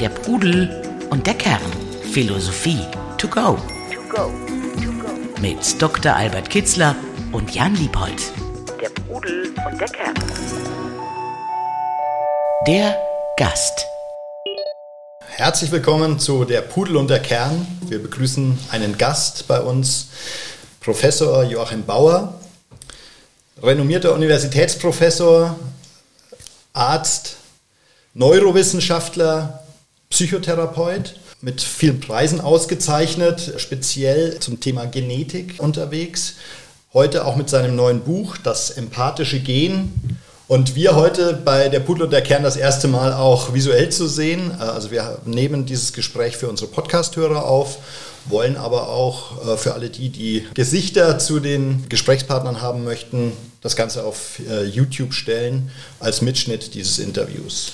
Der Pudel und der Kern. Philosophie to go. Mit Dr. Albert Kitzler und Jan Liebold. Der Pudel und der Kern. Der Gast. Herzlich willkommen zu Der Pudel und der Kern. Wir begrüßen einen Gast bei uns, Professor Joachim Bauer, renommierter Universitätsprofessor, Arzt, Neurowissenschaftler, Psychotherapeut, mit vielen Preisen ausgezeichnet, speziell zum Thema Genetik unterwegs. Heute auch mit seinem neuen Buch, Das empathische Gen. Und wir heute bei der Pudel und der Kern das erste Mal auch visuell zu sehen. Also wir nehmen dieses Gespräch für unsere Podcast-Hörer auf, wollen aber auch äh, für alle die, die Gesichter zu den Gesprächspartnern haben möchten, das Ganze auf äh, YouTube stellen als Mitschnitt dieses Interviews.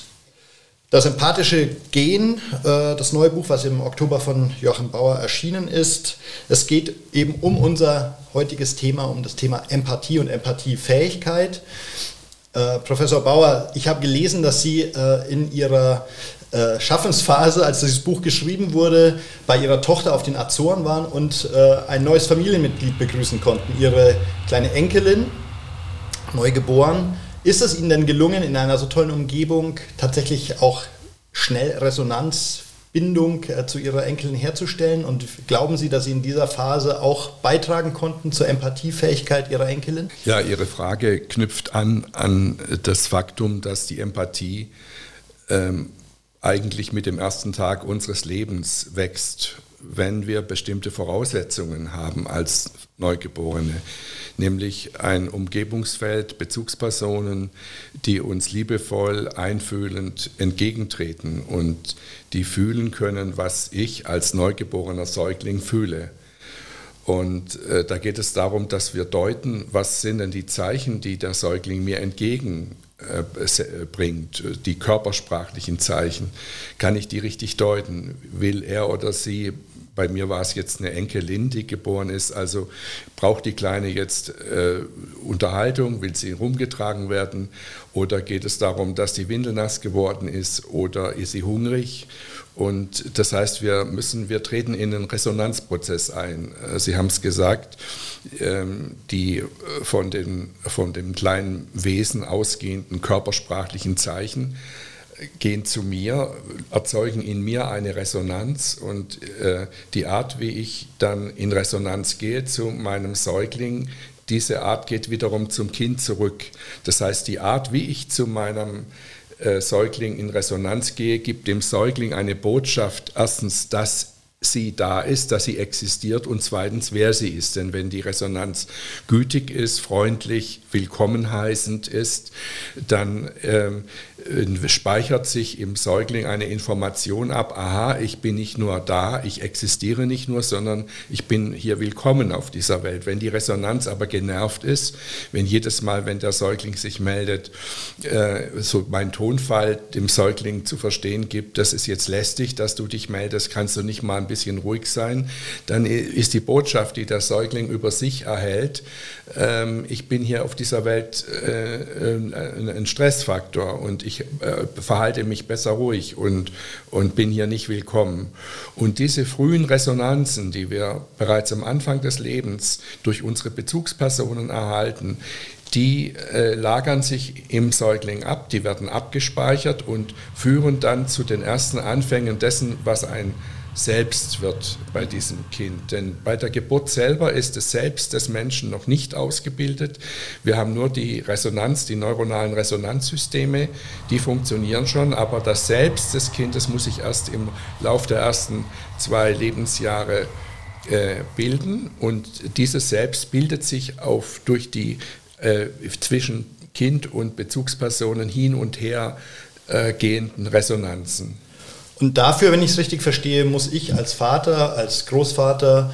Das empathische Gen, äh, das neue Buch, was im Oktober von Joachim Bauer erschienen ist. Es geht eben um unser heutiges Thema, um das Thema Empathie und Empathiefähigkeit. Äh, Professor Bauer, ich habe gelesen, dass Sie äh, in Ihrer Schaffensphase, als dieses Buch geschrieben wurde, bei Ihrer Tochter auf den Azoren waren und ein neues Familienmitglied begrüßen konnten, Ihre kleine Enkelin, neu geboren. Ist es Ihnen denn gelungen, in einer so tollen Umgebung tatsächlich auch schnell Resonanzbindung äh, zu Ihrer Enkelin herzustellen? Und glauben Sie, dass Sie in dieser Phase auch beitragen konnten zur Empathiefähigkeit Ihrer Enkelin? Ja, Ihre Frage knüpft an an das Faktum, dass die Empathie ähm, eigentlich mit dem ersten Tag unseres Lebens wächst, wenn wir bestimmte Voraussetzungen haben als Neugeborene nämlich ein Umgebungsfeld, Bezugspersonen, die uns liebevoll, einfühlend entgegentreten und die fühlen können, was ich als neugeborener Säugling fühle. Und äh, da geht es darum, dass wir deuten, was sind denn die Zeichen, die der Säugling mir entgegenbringt, äh, die körpersprachlichen Zeichen. Kann ich die richtig deuten? Will er oder sie bei mir war es jetzt eine Enkelin, die geboren ist. Also braucht die Kleine jetzt äh, Unterhaltung? Will sie rumgetragen werden? Oder geht es darum, dass die Windel nass geworden ist? Oder ist sie hungrig? Und das heißt, wir müssen, wir treten in einen Resonanzprozess ein. Äh, sie haben es gesagt, ähm, die äh, von, den, von dem kleinen Wesen ausgehenden körpersprachlichen Zeichen gehen zu mir, erzeugen in mir eine Resonanz und äh, die Art, wie ich dann in Resonanz gehe zu meinem Säugling, diese Art geht wiederum zum Kind zurück. Das heißt, die Art, wie ich zu meinem äh, Säugling in Resonanz gehe, gibt dem Säugling eine Botschaft, erstens, dass sie da ist, dass sie existiert und zweitens, wer sie ist. Denn wenn die Resonanz gütig ist, freundlich, willkommen heißend ist, dann ähm, äh, speichert sich im Säugling eine Information ab, aha, ich bin nicht nur da, ich existiere nicht nur, sondern ich bin hier willkommen auf dieser Welt. Wenn die Resonanz aber genervt ist, wenn jedes Mal, wenn der Säugling sich meldet, äh, so mein Tonfall dem Säugling zu verstehen gibt, das ist jetzt lästig, dass du dich meldest, kannst du nicht mal ein bisschen ruhig sein, dann ist die Botschaft, die der Säugling über sich erhält, ähm, ich bin hier auf dieser Welt äh, ein Stressfaktor und ich äh, verhalte mich besser ruhig und, und bin hier nicht willkommen. Und diese frühen Resonanzen, die wir bereits am Anfang des Lebens durch unsere Bezugspersonen erhalten, die äh, lagern sich im Säugling ab, die werden abgespeichert und führen dann zu den ersten Anfängen dessen, was ein selbst wird bei diesem Kind. Denn bei der Geburt selber ist das Selbst des Menschen noch nicht ausgebildet. Wir haben nur die Resonanz, die neuronalen Resonanzsysteme, die funktionieren schon, aber das Selbst des Kindes muss sich erst im Lauf der ersten zwei Lebensjahre äh, bilden und dieses Selbst bildet sich auf, durch die äh, zwischen Kind und Bezugspersonen hin und her äh, gehenden Resonanzen. Und dafür, wenn ich es richtig verstehe, muss ich als Vater, als Großvater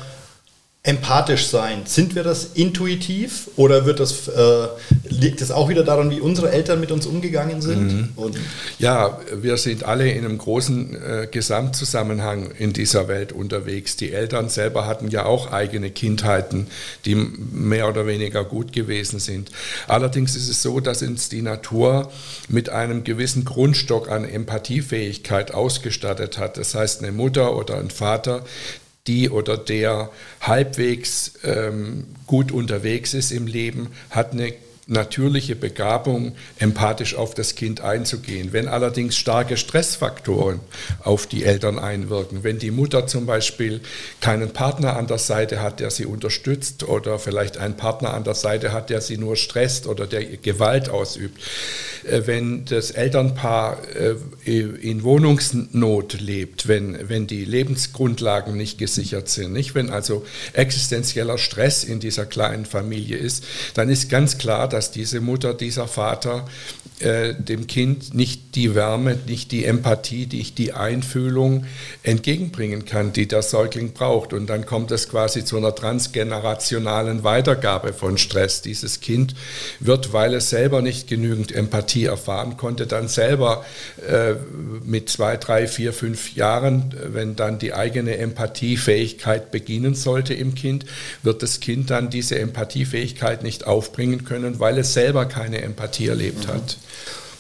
empathisch sein. Sind wir das intuitiv oder wird das, äh, liegt es auch wieder daran, wie unsere Eltern mit uns umgegangen sind? Mhm. ja, wir sind alle in einem großen äh, Gesamtzusammenhang in dieser Welt unterwegs. Die Eltern selber hatten ja auch eigene Kindheiten, die mehr oder weniger gut gewesen sind. Allerdings ist es so, dass uns die Natur mit einem gewissen Grundstock an Empathiefähigkeit ausgestattet hat. Das heißt, eine Mutter oder ein Vater, die oder der halbwegs ähm, gut unterwegs ist im Leben, hat eine natürliche Begabung, empathisch auf das Kind einzugehen. Wenn allerdings starke Stressfaktoren auf die Eltern einwirken, wenn die Mutter zum Beispiel keinen Partner an der Seite hat, der sie unterstützt oder vielleicht einen Partner an der Seite hat, der sie nur stresst oder der Gewalt ausübt, äh, wenn das Elternpaar äh, in Wohnungsnot lebt, wenn, wenn die Lebensgrundlagen nicht gesichert sind, nicht? wenn also existenzieller Stress in dieser kleinen Familie ist, dann ist ganz klar, dass diese Mutter, dieser Vater äh, dem Kind nicht die Wärme, nicht die Empathie, nicht die Einfühlung entgegenbringen kann, die der Säugling braucht. Und dann kommt es quasi zu einer transgenerationalen Weitergabe von Stress. Dieses Kind wird, weil es selber nicht genügend Empathie erfahren konnte, dann selber äh, mit zwei, drei, vier, fünf Jahren, wenn dann die eigene Empathiefähigkeit beginnen sollte im Kind, wird das Kind dann diese Empathiefähigkeit nicht aufbringen können, weil es selber keine Empathie erlebt mhm. hat.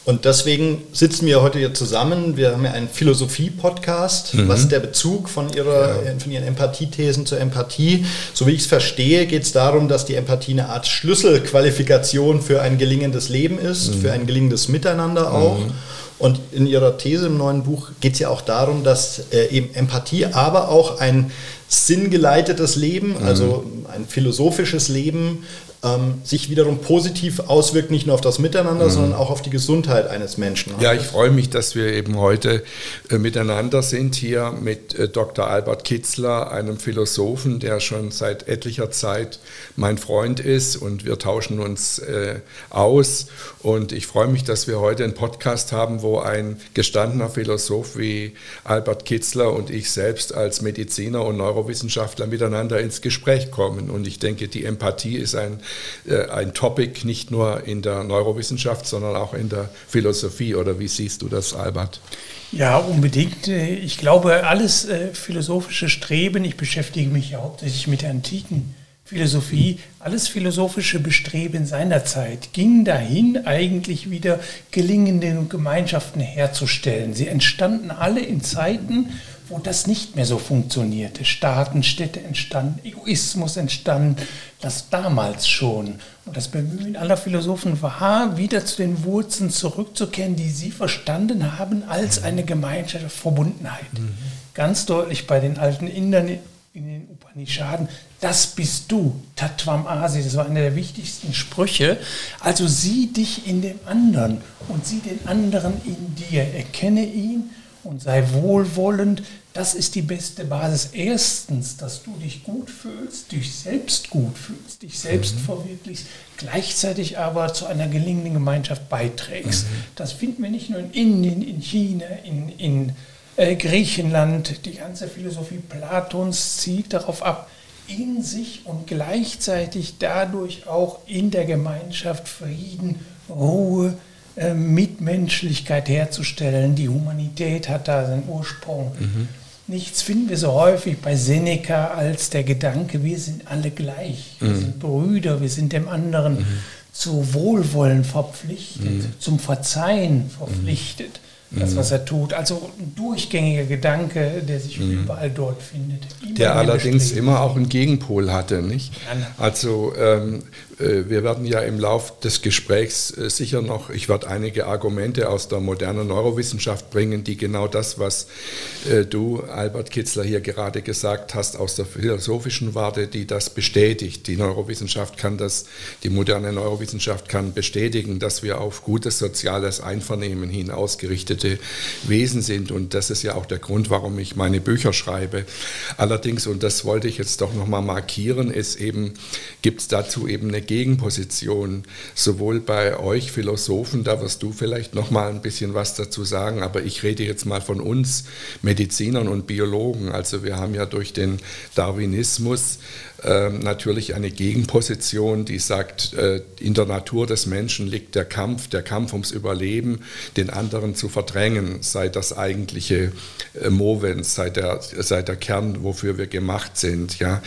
Und deswegen sitzen wir heute hier zusammen. Wir haben ja einen Philosophie-Podcast. Mhm. Was ist der Bezug von, ihrer, ja. von Ihren Empathiethesen zur Empathie? So wie ich es verstehe, geht es darum, dass die Empathie eine Art Schlüsselqualifikation für ein gelingendes Leben ist, mhm. für ein gelingendes Miteinander auch. Mhm. Und in Ihrer These im neuen Buch geht es ja auch darum, dass äh, eben Empathie, aber auch ein sinngeleitetes Leben, also mhm. ein philosophisches Leben ähm, sich wiederum positiv auswirkt, nicht nur auf das Miteinander, mhm. sondern auch auf die Gesundheit eines Menschen. Ja, ich freue mich, dass wir eben heute äh, miteinander sind hier mit äh, Dr. Albert Kitzler, einem Philosophen, der schon seit etlicher Zeit mein Freund ist und wir tauschen uns äh, aus. Und ich freue mich, dass wir heute einen Podcast haben, wo ein gestandener Philosoph wie Albert Kitzler und ich selbst als Mediziner und Neurowissenschaftler miteinander ins Gespräch kommen. Und ich denke, die Empathie ist ein ein Topic nicht nur in der Neurowissenschaft, sondern auch in der Philosophie. Oder wie siehst du das, Albert? Ja, unbedingt. Ich glaube, alles äh, philosophische Streben, ich beschäftige mich ja hauptsächlich mit der antiken Philosophie, alles philosophische Bestreben seiner Zeit ging dahin, eigentlich wieder gelingende Gemeinschaften herzustellen. Sie entstanden alle in Zeiten, wo das nicht mehr so funktionierte. Staaten, Städte entstanden, Egoismus entstanden, das damals schon. Und das Bemühen aller Philosophen war, wieder zu den Wurzeln zurückzukehren, die sie verstanden haben als eine Gemeinschaft Verbundenheit. Mhm. Ganz deutlich bei den alten Indern in den Upanishaden, das bist du, Tatvam Asi, das war einer der wichtigsten Sprüche. Also sieh dich in dem anderen und sieh den anderen in dir, erkenne ihn und sei wohlwollend. Das ist die beste Basis. Erstens, dass du dich gut fühlst, dich selbst gut fühlst, dich selbst mhm. verwirklichst, gleichzeitig aber zu einer gelingenden Gemeinschaft beiträgst. Mhm. Das finden wir nicht nur in Indien, in China, in, in äh, Griechenland. Die ganze Philosophie Platons zielt darauf ab, in sich und gleichzeitig dadurch auch in der Gemeinschaft Frieden, Ruhe, Mitmenschlichkeit herzustellen. Die Humanität hat da seinen Ursprung. Mhm. Nichts finden wir so häufig bei Seneca als der Gedanke, wir sind alle gleich, wir mhm. sind Brüder, wir sind dem anderen mhm. zu Wohlwollen verpflichtet, mhm. zum Verzeihen verpflichtet das, mhm. was er tut. Also ein durchgängiger Gedanke, der sich mhm. überall dort findet. Der allerdings immer auch einen Gegenpol hatte, nicht? Also ähm, äh, wir werden ja im Lauf des Gesprächs äh, sicher noch, ich werde einige Argumente aus der modernen Neurowissenschaft bringen, die genau das, was äh, du, Albert Kitzler, hier gerade gesagt hast, aus der philosophischen Warte, die das bestätigt. Die Neurowissenschaft kann das, die moderne Neurowissenschaft kann bestätigen, dass wir auf gutes soziales Einvernehmen hin ausgerichtete Wesen sind. Und das ist ja auch der Grund, warum ich meine Bücher schreibe. Allerdings, und das wollte ich jetzt doch nochmal markieren, ist eben, gibt es dazu eben eine Gegenposition, sowohl bei euch Philosophen, da wirst du vielleicht noch mal ein bisschen was dazu sagen, aber ich rede jetzt mal von uns Medizinern und Biologen. Also wir haben ja durch den Darwinismus natürlich eine Gegenposition, die sagt, äh, in der Natur des Menschen liegt der Kampf, der Kampf ums Überleben, den anderen zu verdrängen, sei das eigentliche äh, Movens, sei der, sei der Kern, wofür wir gemacht sind. Ja.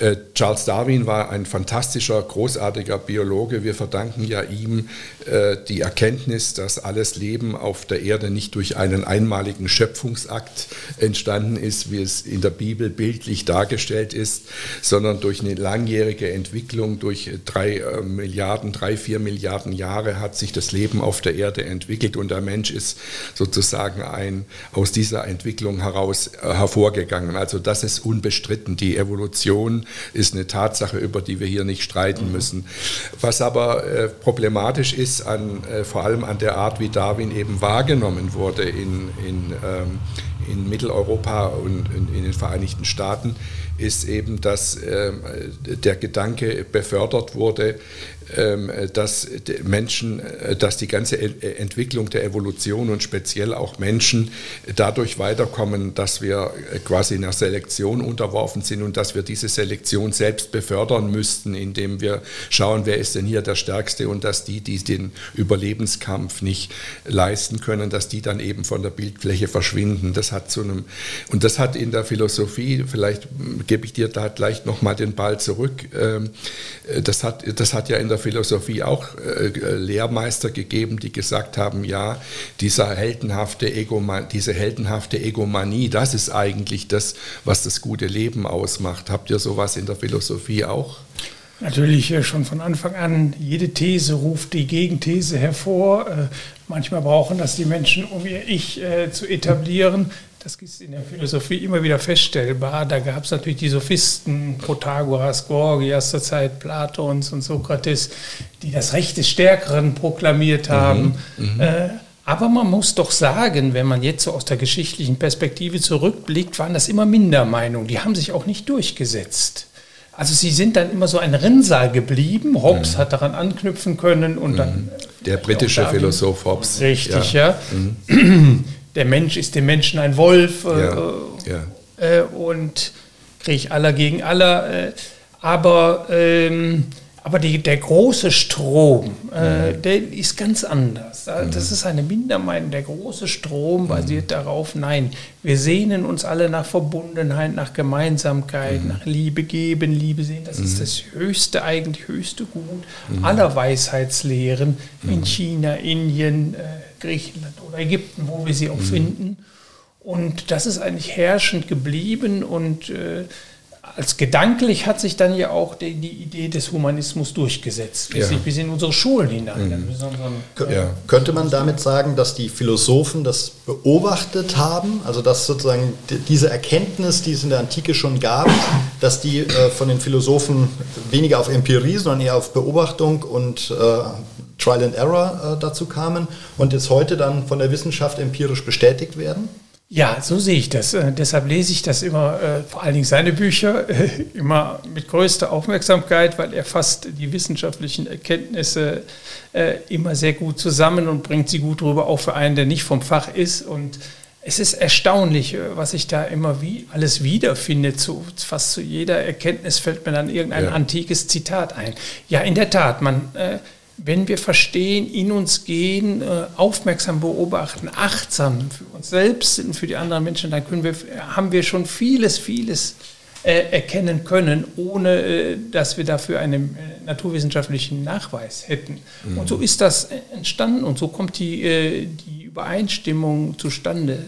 Äh, Charles Darwin war ein fantastischer, großartiger Biologe. Wir verdanken ja ihm die Erkenntnis, dass alles Leben auf der Erde nicht durch einen einmaligen Schöpfungsakt entstanden ist, wie es in der Bibel bildlich dargestellt ist, sondern sondern durch eine langjährige Entwicklung, durch drei äh, Milliarden, drei, vier Milliarden Jahre hat sich das Leben auf der Erde entwickelt und der Mensch ist sozusagen ein, aus dieser Entwicklung heraus äh, hervorgegangen. Also das ist unbestritten. Die Evolution ist eine Tatsache, über die wir hier nicht streiten mhm. müssen. Was aber äh, problematisch ist, an, äh, vor allem an der Art, wie Darwin eben wahrgenommen wurde in, in, ähm, in Mitteleuropa und in, in den Vereinigten Staaten, ist eben, dass äh, der Gedanke befördert wurde, ähm, dass Menschen, äh, dass die ganze Entwicklung der Evolution und speziell auch Menschen dadurch weiterkommen, dass wir quasi einer Selektion unterworfen sind und dass wir diese Selektion selbst befördern müssten, indem wir schauen, wer ist denn hier der Stärkste und dass die, die den Überlebenskampf nicht leisten können, dass die dann eben von der Bildfläche verschwinden. Das hat zu einem, und das hat in der Philosophie, vielleicht gebe ich dir da gleich nochmal den Ball zurück, ähm, das hat, das hat ja in der Philosophie auch äh, Lehrmeister gegeben, die gesagt haben, ja, dieser heldenhafte Egoman, diese heldenhafte Egomanie, das ist eigentlich das, was das gute Leben ausmacht. Habt ihr sowas in der Philosophie auch? Natürlich äh, schon von Anfang an, jede These ruft die Gegenthese hervor. Äh, manchmal brauchen das die Menschen, um ihr Ich äh, zu etablieren. Das ist in der Philosophie immer wieder feststellbar. Da gab es natürlich die Sophisten, Protagoras, Gorgias zur Zeit Platons und Sokrates, die das Recht des Stärkeren proklamiert mhm, haben. Mhm, äh, aber man muss doch sagen, wenn man jetzt so aus der geschichtlichen Perspektive zurückblickt, waren das immer Mindermeinungen. Die haben sich auch nicht durchgesetzt. Also sie sind dann immer so ein Rinnsal geblieben. Hobbes mhm. hat daran anknüpfen können und dann. Mhm. Der britische Philosoph Hobbes. Richtig, ja. ja. Mhm. der Mensch ist dem Menschen ein Wolf äh, ja. Äh, und Krieg aller gegen aller. Äh, aber ähm, aber die, der große Strom, äh, mhm. der ist ganz anders. Das mhm. ist eine Mindermeinung. Der große Strom basiert mhm. darauf, nein, wir sehnen uns alle nach Verbundenheit, nach Gemeinsamkeit, mhm. nach Liebe geben, Liebe sehen. Das ist mhm. das höchste, eigentlich höchste Gut mhm. aller Weisheitslehren in China, Indien, äh, Griechenland oder Ägypten, wo wir sie auch finden. Und das ist eigentlich herrschend geblieben und äh, als gedanklich hat sich dann ja auch die, die Idee des Humanismus durchgesetzt, bis, ja. bis in unsere Schulen hinein. Mhm. Ja. Könnte man damit sagen, dass die Philosophen das beobachtet haben, also dass sozusagen diese Erkenntnis, die es in der Antike schon gab, dass die äh, von den Philosophen weniger auf Empirie, sondern eher auf Beobachtung und äh, Trial and Error äh, dazu kamen und jetzt heute dann von der Wissenschaft empirisch bestätigt werden? Ja, so sehe ich das. Äh, deshalb lese ich das immer, äh, vor allen Dingen seine Bücher, äh, immer mit größter Aufmerksamkeit, weil er fasst die wissenschaftlichen Erkenntnisse äh, immer sehr gut zusammen und bringt sie gut rüber, auch für einen, der nicht vom Fach ist. Und es ist erstaunlich, äh, was ich da immer wie alles wiederfinde. Zu, fast zu jeder Erkenntnis fällt mir dann irgendein ja. antikes Zitat ein. Ja, in der Tat, man äh, wenn wir verstehen, in uns gehen, äh, aufmerksam beobachten, achtsam für uns selbst und für die anderen Menschen, dann können wir, haben wir schon vieles, vieles äh, erkennen können, ohne äh, dass wir dafür einen naturwissenschaftlichen Nachweis hätten. Mhm. Und so ist das entstanden und so kommt die, die Übereinstimmung zustande.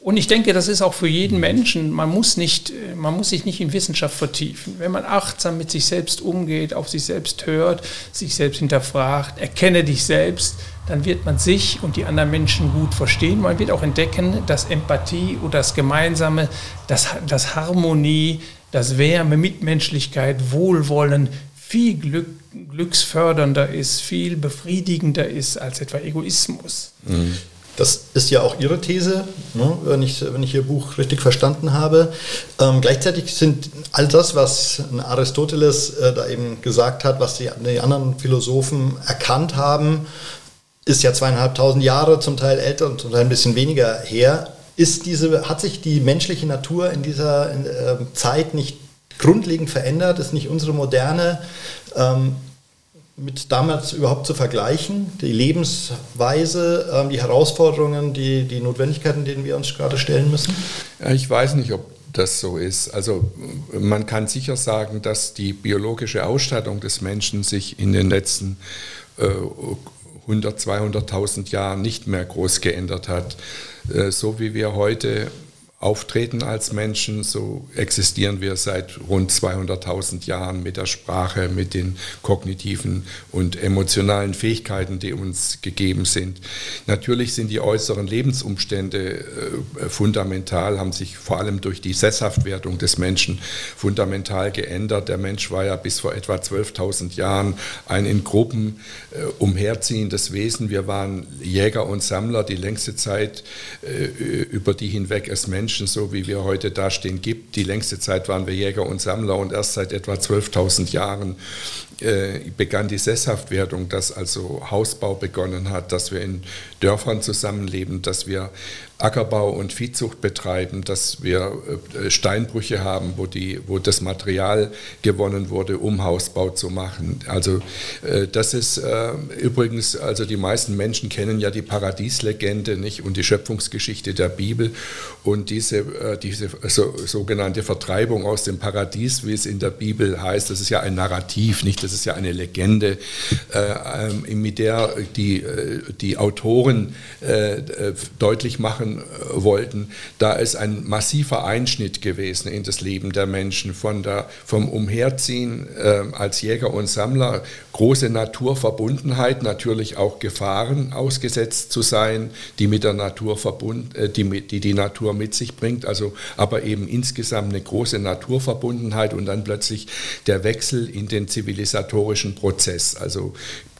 Und ich denke, das ist auch für jeden Menschen, man muss, nicht, man muss sich nicht in Wissenschaft vertiefen. Wenn man achtsam mit sich selbst umgeht, auf sich selbst hört, sich selbst hinterfragt, erkenne dich selbst, dann wird man sich und die anderen Menschen gut verstehen. Man wird auch entdecken, dass Empathie oder das Gemeinsame, das, das Harmonie, das Wärme, Mitmenschlichkeit, Wohlwollen viel Glück, glücksfördernder ist, viel befriedigender ist als etwa Egoismus. Mhm. Das ist ja auch Ihre These, ne, wenn, ich, wenn ich Ihr Buch richtig verstanden habe. Ähm, gleichzeitig sind all das, was Aristoteles äh, da eben gesagt hat, was die, die, anderen Philosophen erkannt haben, ist ja zweieinhalbtausend Jahre, zum Teil älter und zum Teil ein bisschen weniger her. Ist diese, hat sich die menschliche Natur in dieser äh, Zeit nicht grundlegend verändert? Ist nicht unsere moderne ähm, mit damals überhaupt zu vergleichen? Die Lebensweise, ähm, die Herausforderungen, die, die Notwendigkeiten, denen wir uns gerade stellen müssen? Ich weiß nicht, ob das so ist. Also man kann sicher sagen, dass die biologische Ausstattung des Menschen sich in den letzten äh, 100, 200.000 Jahren nicht mehr groß geändert hat. Äh, so wie wir heute auftreten als Menschen, so existieren wir seit rund 200.000 Jahren mit der Sprache, mit den kognitiven und emotionalen Fähigkeiten, die uns gegeben sind. Natürlich sind die äußeren Lebensumstände äh, fundamental, haben sich vor allem durch die Sesshaftwerdung des Menschen fundamental geändert. Der Mensch war ja bis vor etwa 12.000 Jahren ein in Gruppen äh, umherziehendes Wesen. Wir waren Jäger und Sammler die längste Zeit, äh, über die hinweg es Menschen Menschen, so wie wir heute dastehen, gibt. Die längste Zeit waren wir Jäger und Sammler und erst seit etwa 12.000 Jahren begann die Sesshaftwerdung, dass also Hausbau begonnen hat, dass wir in Dörfern zusammenleben, dass wir Ackerbau und Viehzucht betreiben, dass wir äh, Steinbrüche haben, wo, die, wo das Material gewonnen wurde, um Hausbau zu machen. Also äh, das ist übrigens, also die meisten Menschen kennen ja die Paradieslegende nicht? Und die Schöpfungsgeschichte der Bibel und diese, diese so, sogenannte Vertreibung aus dem Paradies, wie es in der Bibel heißt, das ist ja ein Narrativ, nicht das ist ja eine Legende, äh, ähm, mit der die, äh, die Autoren äh, deutlich machen wollten, da ist ein massiver Einschnitt gewesen in das Leben der Menschen, von der, vom Umherziehen als Jäger und Sammler, große Naturverbundenheit, natürlich auch Gefahren ausgesetzt zu sein, die mit der Natur verbunden, die, die die Natur mit sich bringt, also aber eben insgesamt eine große Naturverbundenheit und dann plötzlich der Wechsel in den zivilisatorischen Prozess. Also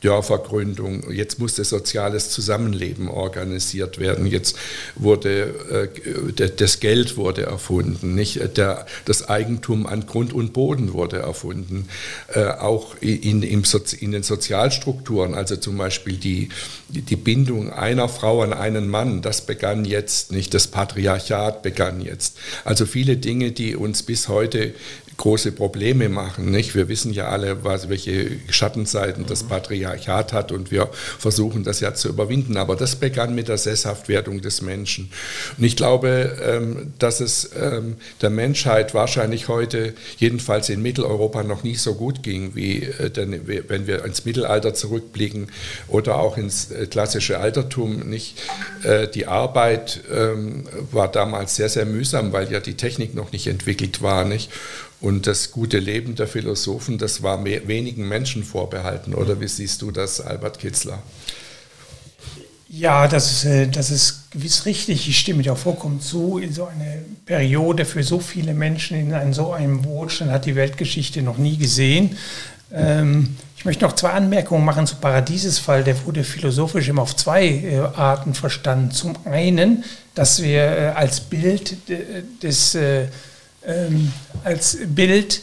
Dörfergründung, jetzt musste soziales Zusammenleben organisiert werden, jetzt wurde äh, das Geld wurde erfunden, nicht? Der, das Eigentum an Grund und Boden wurde erfunden, äh, auch in, in, in, den Sozialstrukturen, also zum Beispiel die, die Bindung einer Frau an einen Mann, das begann jetzt, nicht? Das Patriarchat begann jetzt. Also viele Dinge, die uns bis heute große Probleme machen. Nicht? Wir wissen ja alle, was, welche Schattenseiten das Patriarchat hat und wir versuchen das ja zu überwinden. Aber das begann mit der Sesshaftwerdung des Menschen. Und ich glaube, ähm, dass es ähm, der Menschheit wahrscheinlich heute, jedenfalls in Mitteleuropa, noch nie so gut ging, wie äh, wenn wir ins Mittelalter zurückblicken oder auch ins äh, klassische Altertum. Nicht? Äh, die Arbeit ähm, war damals sehr, sehr mühsam, weil ja die Technik noch nicht entwickelt war. Nicht? Und das gute Leben der Philosophen, das war mehr, wenigen Menschen vorbehalten. Oder wie siehst du das, Albert Kitzler? Ja, das ist, äh, das ist gewiss richtig. Ich stimme dir auch vollkommen zu. In so eine Periode für so viele Menschen in einem, so einem Wohlstand hat die Weltgeschichte noch nie gesehen. Ähm, ich möchte noch zwei Anmerkungen machen zum Paradiesesfall. Der wurde philosophisch immer auf zwei äh, Arten verstanden. Zum einen, dass wir äh, als Bild des ähm, als Bild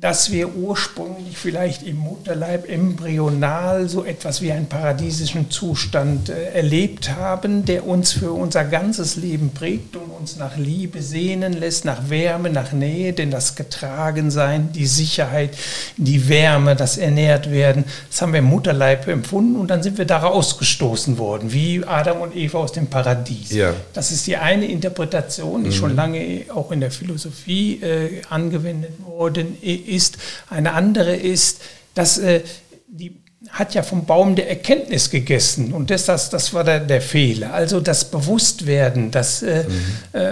dass wir ursprünglich vielleicht im Mutterleib embryonal so etwas wie einen paradiesischen Zustand äh, erlebt haben, der uns für unser ganzes Leben prägt und uns nach Liebe sehnen lässt, nach Wärme, nach Nähe, denn das Getragensein, die Sicherheit, die Wärme, das ernährt werden, das haben wir im Mutterleib empfunden und dann sind wir da rausgestoßen worden, wie Adam und Eva aus dem Paradies. Ja. Das ist die eine Interpretation, die mhm. schon lange auch in der Philosophie äh, angewendet worden ist. Eine andere ist, dass äh, die hat ja vom Baum der Erkenntnis gegessen und das, das, das war der, der Fehler. Also das Bewusstwerden, das, äh, mhm. äh,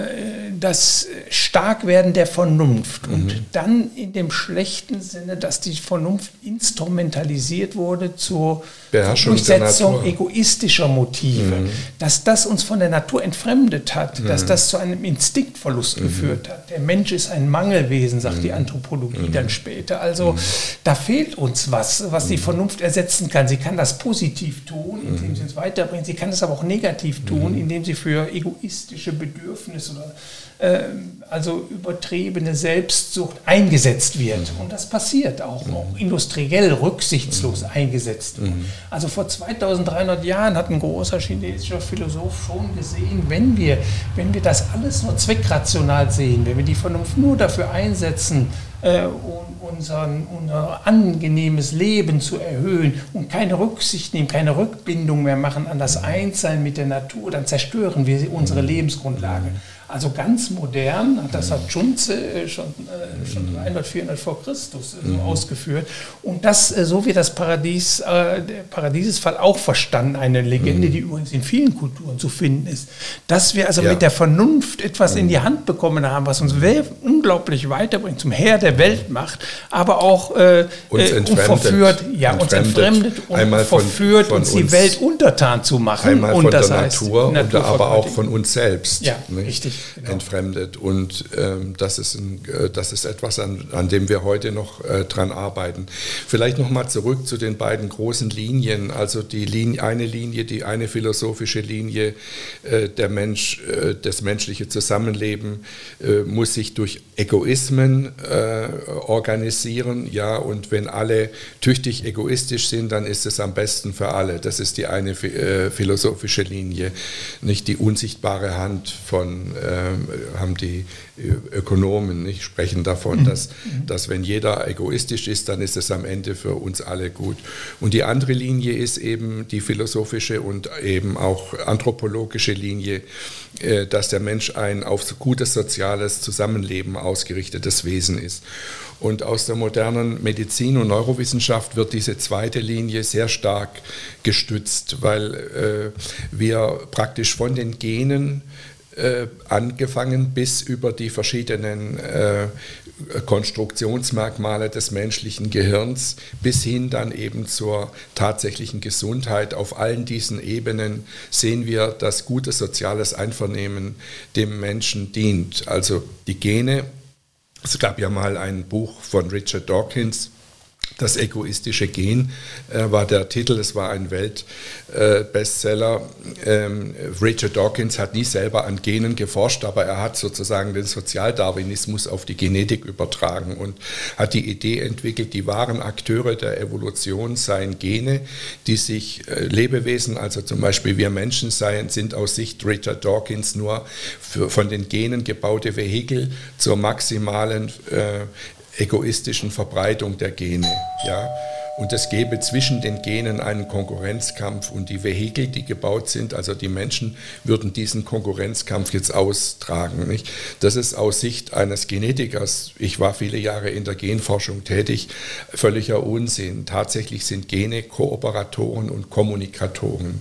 das Starkwerden der Vernunft mhm. und dann in dem schlechten Sinne, dass die Vernunft instrumentalisiert wurde zur Durchsetzung egoistischer Motive, mhm. dass das uns von der Natur entfremdet hat, dass mhm. das zu einem Instinktverlust mhm. geführt hat. Der Mensch ist ein Mangelwesen, sagt die mhm. Anthropologie dann später. Also da fehlt uns was, was die Vernunft ersetzt einsetzen kann. Sie kann das positiv tun, indem sie es weiterbringt. Sie kann es aber auch negativ tun, indem sie für egoistische Bedürfnisse oder äh, also übertriebene Selbstsucht eingesetzt wird. Und das passiert auch, auch industriell rücksichtslos eingesetzt wird. Also vor 2300 Jahren hat ein großer chinesischer Philosoph schon gesehen, wenn wir, wenn wir das alles nur zweckrational sehen, wenn wir die Vernunft nur dafür einsetzen, äh, unseren, unser angenehmes Leben zu erhöhen und keine Rücksicht nehmen, keine Rückbindung mehr machen an das Einssein mit der Natur, dann zerstören wir unsere Lebensgrundlage. Also ganz modern, das hat Schunze äh, schon, äh, schon 300, 400 vor Christus so mhm. ausgeführt. Und das, äh, so wie das Paradies, der Paradiesesfall auch verstanden, eine Legende, mhm. die übrigens in vielen Kulturen zu finden ist, dass wir also ja. mit der Vernunft etwas mhm. in die Hand bekommen haben, was uns unglaublich weiterbringt, zum Herr der Welt macht, aber auch äh, uns entfremdet, verführt, ja, entfremdet, uns entfremdet und einmal verführt, von, von uns die Welt untertan zu machen. Einmal und von das der heißt, Natur, Natur aber auch von uns selbst. Ja, richtig genau. entfremdet. Und ähm, das, ist ein, äh, das ist etwas, an, an dem wir heute noch äh, dran arbeiten. Vielleicht nochmal zurück zu den beiden großen Linien. Also die Linie, eine Linie, die eine philosophische Linie, äh, der Mensch, äh, das menschliche Zusammenleben äh, muss sich durch Egoismen äh, organisieren. Ja, und wenn alle tüchtig egoistisch sind, dann ist es am besten für alle. Das ist die eine philosophische Linie, nicht die unsichtbare Hand von äh, haben die Ökonomen nicht sprechen davon, mhm. dass, dass wenn jeder egoistisch ist, dann ist es am Ende für uns alle gut. Und die andere Linie ist eben die philosophische und eben auch anthropologische Linie, äh, dass der Mensch ein auf gutes soziales Zusammenleben ausgerichtetes Wesen ist. Und aus der modernen Medizin und Neurowissenschaft wird diese zweite Linie sehr stark gestützt, weil äh, wir praktisch von den Genen angefangen bis über die verschiedenen äh, Konstruktionsmerkmale des menschlichen Gehirns bis hin dann eben zur tatsächlichen Gesundheit. Auf allen diesen Ebenen sehen wir, dass gutes soziales Einvernehmen dem Menschen dient. Also die Gene, es gab ja mal ein Buch von Richard Dawkins, das egoistische Gen äh, war der Titel, es war ein Weltbestseller. Äh, ähm, Richard Dawkins hat nie selber an Genen geforscht, aber er hat sozusagen den Sozialdarwinismus auf die Genetik übertragen und hat die Idee entwickelt, die wahren Akteure der Evolution seien Gene, die sich äh, Lebewesen, also zum Beispiel wir Menschen seien, sind aus Sicht Richard Dawkins nur für, von den Genen gebaute Vehikel zur maximalen äh, egoistischen Verbreitung der Gene. Ja? Und es gäbe zwischen den Genen einen Konkurrenzkampf und die Vehikel, die gebaut sind, also die Menschen, würden diesen Konkurrenzkampf jetzt austragen. Nicht? Das ist aus Sicht eines Genetikers, ich war viele Jahre in der Genforschung tätig, völliger Unsinn. Tatsächlich sind Gene Kooperatoren und Kommunikatoren.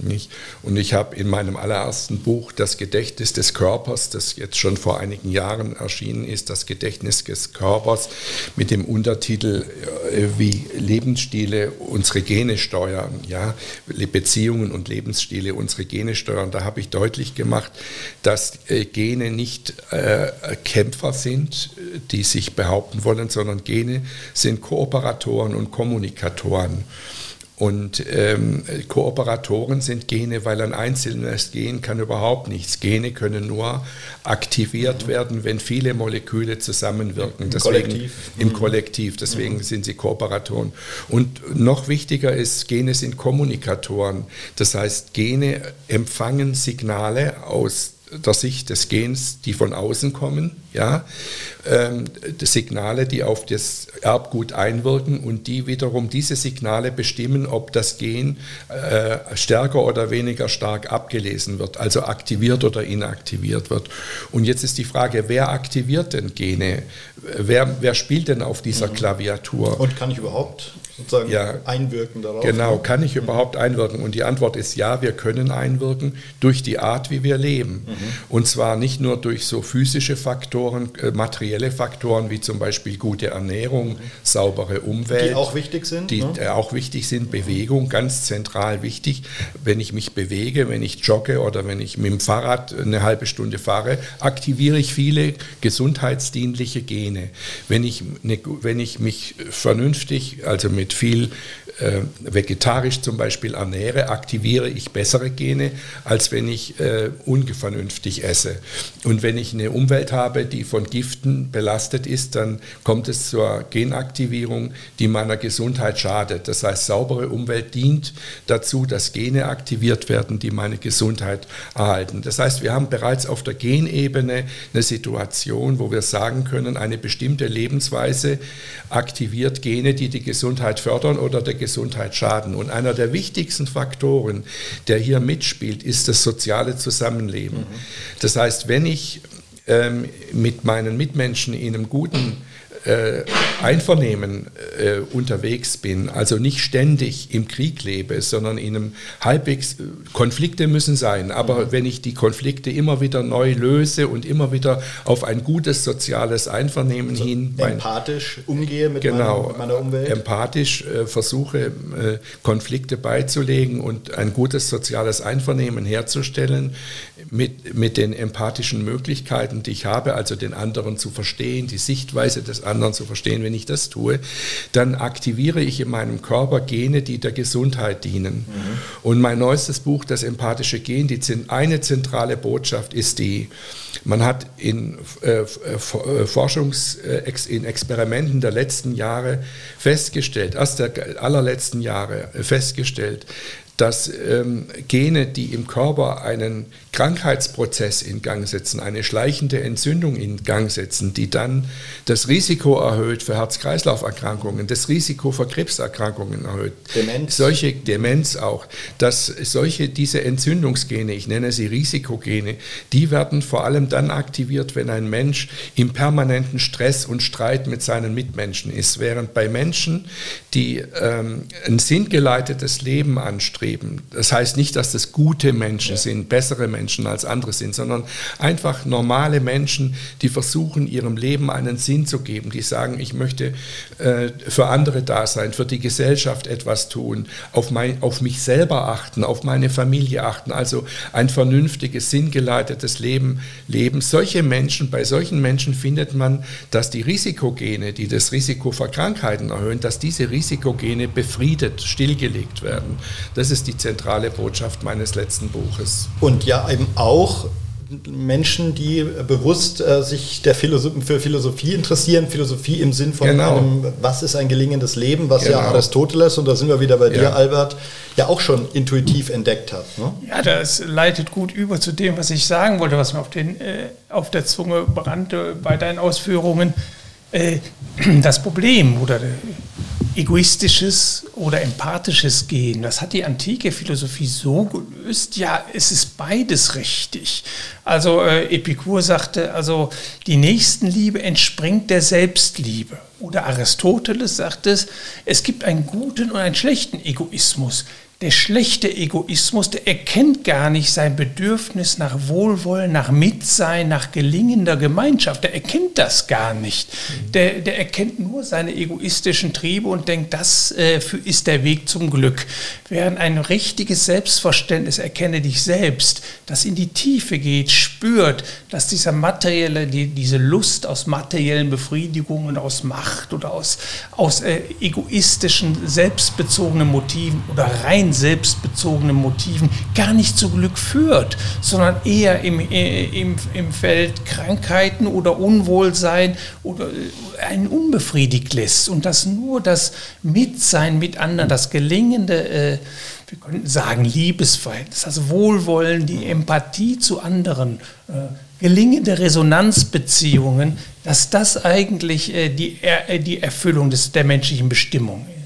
Nicht? Und ich habe in meinem allerersten Buch Das Gedächtnis des Körpers, das jetzt schon vor einigen Jahren erschienen ist, das Gedächtnis des Körpers mit dem Untertitel äh, wie Lebensstile unsere Gene steuern, ja, Beziehungen und Lebensstile unsere Gene steuern. Da habe ich deutlich gemacht, dass äh, Gene nicht äh, Kämpfer sind, die sich behaupten wollen, sondern Gene sind Kooperatoren und Kommunikatoren. Und ähm, Kooperatoren sind Gene, weil ein einzelnes Gen kann überhaupt nichts. Gene können nur aktiviert mhm. werden, wenn viele Moleküle zusammenwirken. Im Deswegen, Kollektiv. Im mhm. Kollektiv. Deswegen mhm. sind sie Kooperatoren. Und noch wichtiger ist, Gene sind Kommunikatoren. Das heißt, Gene empfangen Signale aus der Sicht des Gens, die von außen kommen, ja, ähm, Signale, die auf das Erbgut einwirken und die wiederum diese Signale bestimmen, ob das Gen äh, stärker oder weniger stark abgelesen wird, also aktiviert oder inaktiviert wird. Und jetzt ist die Frage, wer aktiviert denn Gene? Wer, wer spielt denn auf dieser mhm. Klaviatur? Und kann ich überhaupt sozusagen ja, einwirken darauf? Genau, kann ich überhaupt einwirken? Und die Antwort ist ja, wir können einwirken durch die Art, wie wir leben. Mhm. Und zwar nicht nur durch so physische Faktoren, äh, materielle Faktoren wie zum Beispiel gute Ernährung, mhm. saubere Umwelt. Die auch wichtig sind. Die ne? auch wichtig sind, Bewegung, ganz zentral wichtig. Wenn ich mich bewege, wenn ich jogge oder wenn ich mit dem Fahrrad eine halbe Stunde fahre, aktiviere ich viele gesundheitsdienliche Gene. Wenn ich, eine, wenn ich mich vernünftig, also mit mit viel äh, vegetarisch zum Beispiel ernähre, aktiviere ich bessere Gene, als wenn ich äh, ungevernünftig esse. Und wenn ich eine Umwelt habe, die von Giften belastet ist, dann kommt es zur Genaktivierung, die meiner Gesundheit schadet. Das heißt, saubere Umwelt dient dazu, dass Gene aktiviert werden, die meine Gesundheit erhalten. Das heißt, wir haben bereits auf der Genebene eine Situation, wo wir sagen können, eine bestimmte Lebensweise aktiviert Gene, die die Gesundheit fördern oder der Gesundheit schaden. Und einer der wichtigsten Faktoren, der hier mitspielt, ist das soziale Zusammenleben. Mhm. Das heißt, wenn ich ähm, mit meinen Mitmenschen in einem guten äh, Einvernehmen äh, unterwegs bin, also nicht ständig im Krieg lebe, sondern in einem halbwegs, äh, Konflikte müssen sein, aber mhm. wenn ich die Konflikte immer wieder neu löse und immer wieder auf ein gutes soziales Einvernehmen also hin. Empathisch mein, umgehe mit, genau, meiner, mit meiner Umwelt. Empathisch äh, versuche, äh, Konflikte beizulegen und ein gutes soziales Einvernehmen herzustellen mit, mit den empathischen Möglichkeiten, die ich habe, also den anderen zu verstehen, die Sichtweise des anderen zu verstehen, wenn ich das tue, dann aktiviere ich in meinem Körper Gene, die der Gesundheit dienen. Mhm. Und mein neuestes Buch, das empathische Gen, die eine zentrale Botschaft ist die, man hat in äh, äh, äh Forschungs-, äh, in Experimenten der letzten Jahre festgestellt, erst der allerletzten Jahre festgestellt, dass ähm, Gene, die im Körper einen Krankheitsprozess in Gang setzen, eine schleichende Entzündung in Gang setzen, die dann das Risiko erhöht für Herz-Kreislauf-Erkrankungen, das Risiko für Krebserkrankungen erhöht. Demenz. Solche Demenz auch, dass solche, diese Entzündungsgene, ich nenne sie Risikogene, die werden vor allem dann aktiviert, wenn ein Mensch im permanenten Stress und Streit mit seinen Mitmenschen ist. Während bei Menschen, die ähm, ein sinngeleitetes Leben anstreben, das heißt nicht, dass das gute Menschen ja. sind, bessere Menschen, Menschen als andere sind, sondern einfach normale Menschen, die versuchen, ihrem Leben einen Sinn zu geben, die sagen, ich möchte äh, für andere da sein, für die Gesellschaft etwas tun, auf, mein, auf mich selber achten, auf meine Familie achten, also ein vernünftiges, sinngeleitetes Leben leben. Solche Menschen, bei solchen Menschen findet man, dass die Risikogene, die das Risiko für Krankheiten erhöhen, dass diese Risikogene befriedet, stillgelegt werden. Das ist die zentrale Botschaft meines letzten Buches. Und ja, eben auch Menschen, die bewusst äh, sich der Philosoph für Philosophie interessieren, Philosophie im Sinn von genau. einem, was ist ein gelingendes Leben, was genau. ja Aristoteles, und da sind wir wieder bei ja. dir, Albert, ja auch schon intuitiv entdeckt hat. Ne? Ja, das leitet gut über zu dem, was ich sagen wollte, was mir auf, den, äh, auf der Zunge brannte bei deinen Ausführungen. Äh, das Problem oder egoistisches oder empathisches Gehen. Das hat die antike Philosophie so gelöst. Ja, es ist beides richtig. Also äh, Epikur sagte, also die Nächstenliebe entspringt der Selbstliebe. Oder Aristoteles sagte es, es gibt einen guten und einen schlechten Egoismus. Der schlechte Egoismus, der erkennt gar nicht sein Bedürfnis nach Wohlwollen, nach Mitsein, nach gelingender Gemeinschaft. Der erkennt das gar nicht. Der, der erkennt nur seine egoistischen Triebe und denkt, das äh, ist der Weg zum Glück. Während ein richtiges Selbstverständnis, erkenne dich selbst, das in die Tiefe geht, spürt, dass dieser materielle, die, diese Lust aus materiellen Befriedigungen, aus Macht oder aus, aus äh, egoistischen, selbstbezogenen Motiven oder rein rein selbstbezogenen Motiven gar nicht zu Glück führt, sondern eher im, äh, im, im Feld Krankheiten oder Unwohlsein oder äh, einen unbefriedigt lässt. Und dass nur das Mitsein mit anderen, das gelingende, äh, wir könnten sagen, Liebesverhältnis, das Wohlwollen, die Empathie zu anderen, äh, gelingende Resonanzbeziehungen, dass das eigentlich äh, die, äh, die Erfüllung des, der menschlichen Bestimmung ist.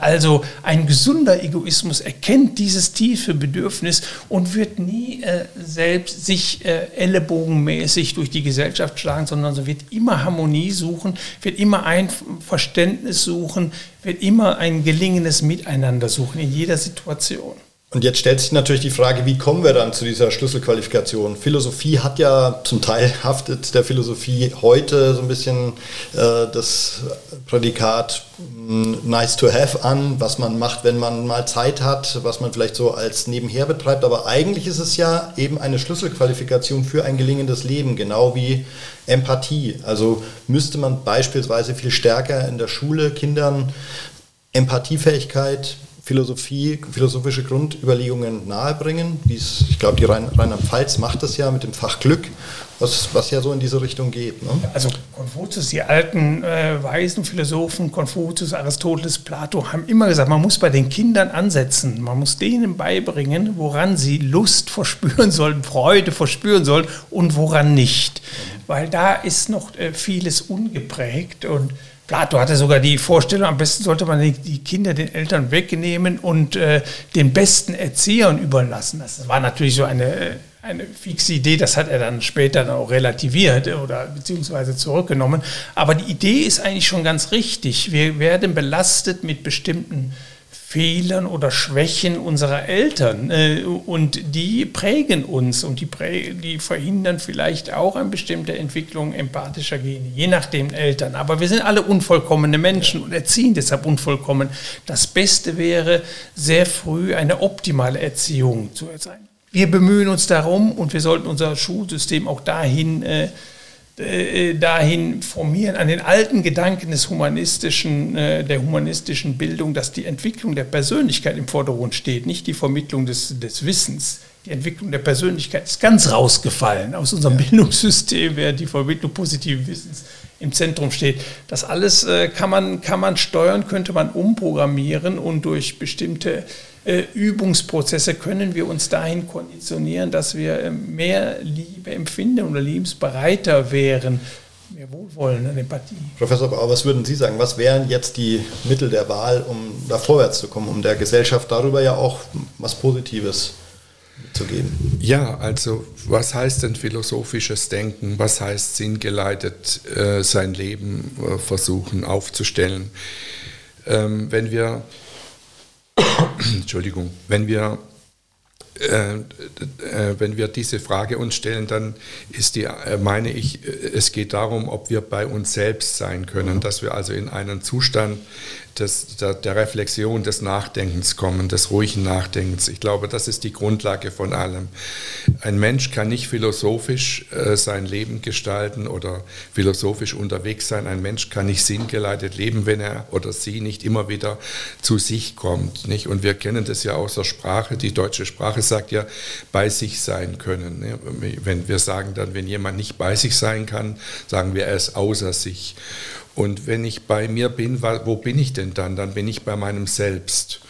Also ein gesunder Egoismus erkennt dieses tiefe Bedürfnis und wird nie äh, selbst sich äh, ellenbogenmäßig durch die Gesellschaft schlagen, sondern so wird immer Harmonie suchen, wird immer ein Verständnis suchen, wird immer ein gelingendes Miteinander suchen in jeder Situation. Und jetzt stellt sich natürlich die Frage, wie kommen wir dann zu dieser Schlüsselqualifikation? Philosophie hat ja zum Teil haftet der Philosophie heute so ein bisschen äh, das Prädikat mm, nice to have an, was man macht, wenn man mal Zeit hat, was man vielleicht so als nebenher betreibt. Aber eigentlich ist es ja eben eine Schlüsselqualifikation für ein gelingendes Leben, genau wie Empathie. Also müsste man beispielsweise viel stärker in der Schule Kindern Empathiefähigkeit, Philosophie, philosophische Grundüberlegungen nahebringen. Dies, ich glaube, die Rheinland-Pfalz macht das ja mit dem Fach Glück, was, was ja so in diese Richtung geht. Ne? Also Konfuzius, die alten äh, weisen Philosophen, Konfuzius, Aristoteles, Plato, haben immer gesagt, man muss bei den Kindern ansetzen. Man muss denen beibringen, woran sie Lust verspüren sollen, Freude verspüren sollen und woran nicht. Weil da ist noch äh, vieles ungeprägt und Plato hatte sogar die Vorstellung, am besten sollte man die Kinder den Eltern wegnehmen und äh, den besten Erziehern überlassen. Das war natürlich so eine, eine fixe Idee, das hat er dann später auch relativiert oder beziehungsweise zurückgenommen. Aber die Idee ist eigentlich schon ganz richtig. Wir werden belastet mit bestimmten Fehlern oder Schwächen unserer Eltern äh, und die prägen uns und die, prägen, die verhindern vielleicht auch eine bestimmte Entwicklung empathischer Gene, je nach den Eltern. Aber wir sind alle unvollkommene Menschen und erziehen deshalb unvollkommen. Das Beste wäre, sehr früh eine optimale Erziehung zu sein. Wir bemühen uns darum und wir sollten unser Schulsystem auch dahin äh, äh, dahin formieren, an den alten Gedanken des humanistischen, äh, der humanistischen Bildung, dass die Entwicklung der Persönlichkeit im Vordergrund steht, nicht die Vermittlung des, des Wissens. Die Entwicklung der Persönlichkeit ist ganz rausgefallen aus unserem ja. Bildungssystem, während die Vermittlung positiven Wissens im Zentrum steht. Das alles äh, kann, man, kann man steuern, könnte man umprogrammieren und durch bestimmte äh, Übungsprozesse können wir uns dahin konditionieren, dass wir äh, mehr Liebe empfinden oder liebensbereiter wären, mehr Wohlwollen und Empathie. Professor Bauer, was würden Sie sagen? Was wären jetzt die Mittel der Wahl, um da vorwärts zu kommen, um der Gesellschaft darüber ja auch was Positives zu geben? Ja, also was heißt denn philosophisches Denken? Was heißt sinngeleitet äh, sein Leben äh, versuchen aufzustellen? Ähm, wenn wir Entschuldigung, wenn wir äh, äh, wenn wir diese Frage uns stellen, dann ist die, äh, meine ich, es geht darum, ob wir bei uns selbst sein können, mhm. dass wir also in einen Zustand des, der, der, Reflexion, des Nachdenkens kommen, des ruhigen Nachdenkens. Ich glaube, das ist die Grundlage von allem. Ein Mensch kann nicht philosophisch äh, sein Leben gestalten oder philosophisch unterwegs sein. Ein Mensch kann nicht sinngeleitet leben, wenn er oder sie nicht immer wieder zu sich kommt. Nicht? Und wir kennen das ja aus der Sprache. Die deutsche Sprache sagt ja, bei sich sein können. Ne? Wenn wir sagen dann, wenn jemand nicht bei sich sein kann, sagen wir, er ist außer sich. Und wenn ich bei mir bin, wo bin ich denn dann? Dann bin ich bei meinem Selbst.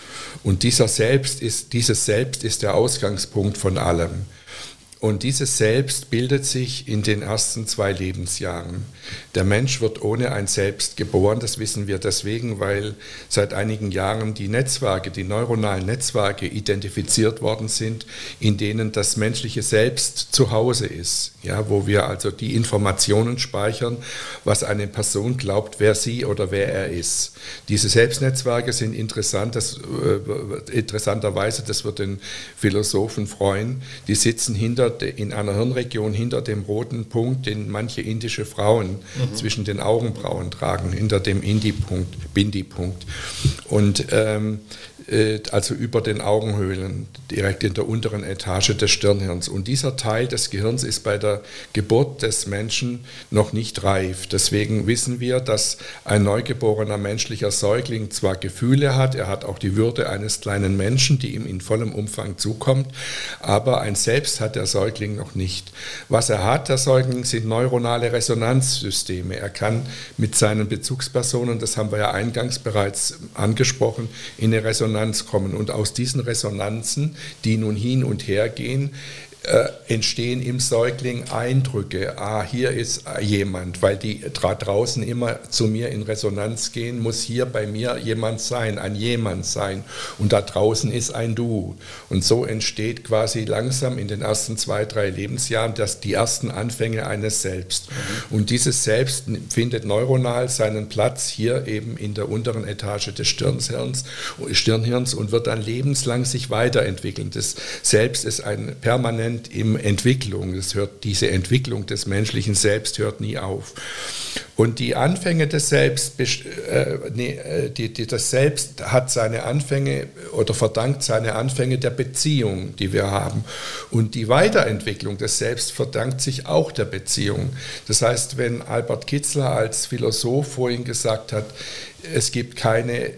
Und dieser Selbst ist, dieses Selbst ist der Ausgangspunkt von allem. Und dieses Selbst bildet sich in den ersten zwei Lebensjahren. Der Mensch wird ohne ein Selbst geboren, das wissen wir deswegen, weil seit einigen Jahren die Netzwerke, die neuronalen Netzwerke identifiziert worden sind, in denen das menschliche Selbst zu Hause ist, ja, wo wir also die Informationen speichern, was eine Person glaubt, wer sie oder wer er ist. Diese Selbstnetzwerke sind interessant, das, äh, interessanterweise, das wird den Philosophen freuen, die sitzen hinter in einer Hirnregion hinter dem roten Punkt, den manche indische Frauen mhm. zwischen den Augenbrauen tragen, hinter dem Indi-Punkt, Bindi-Punkt. Und ähm, äh, also über den Augenhöhlen, direkt in der unteren Etage des Stirnhirns. Und dieser Teil des Gehirns ist bei der Geburt des Menschen noch nicht reif. Deswegen wissen wir, dass ein neugeborener menschlicher Säugling zwar Gefühle hat, er hat auch die Würde eines kleinen Menschen, die ihm in vollem Umfang zukommt, aber ein Selbst hat der Säugling noch nicht. Was er hat, der Säugling, sind neuronale Resonanzsysteme. Er kann mit seinen Bezugspersonen, das haben wir ja eingangs bereits angesprochen, in eine Resonanz Resonanz kommen. Und aus diesen Resonanzen, die nun hin und her gehen, äh, entstehen im Säugling Eindrücke, ah, hier ist jemand, weil die draußen immer zu mir in Resonanz gehen, muss hier bei mir jemand sein, ein jemand sein und da draußen ist ein Du. Und so entsteht quasi langsam in den ersten zwei, drei Lebensjahren das, die ersten Anfänge eines Selbst. Mhm. Und dieses Selbst findet neuronal seinen Platz hier eben in der unteren Etage des Stirnhirns, Stirnhirns und wird dann lebenslang sich weiterentwickeln. Das Selbst ist ein permanent permanent in Entwicklung. Das hört, diese Entwicklung des menschlichen Selbst hört nie auf. Und die Anfänge des Selbst, äh, nee, äh, die, die, das Selbst hat seine Anfänge oder verdankt seine Anfänge der Beziehung, die wir haben. Und die Weiterentwicklung des Selbst verdankt sich auch der Beziehung. Das heißt, wenn Albert Kitzler als Philosoph vorhin gesagt hat, es gibt keine äh,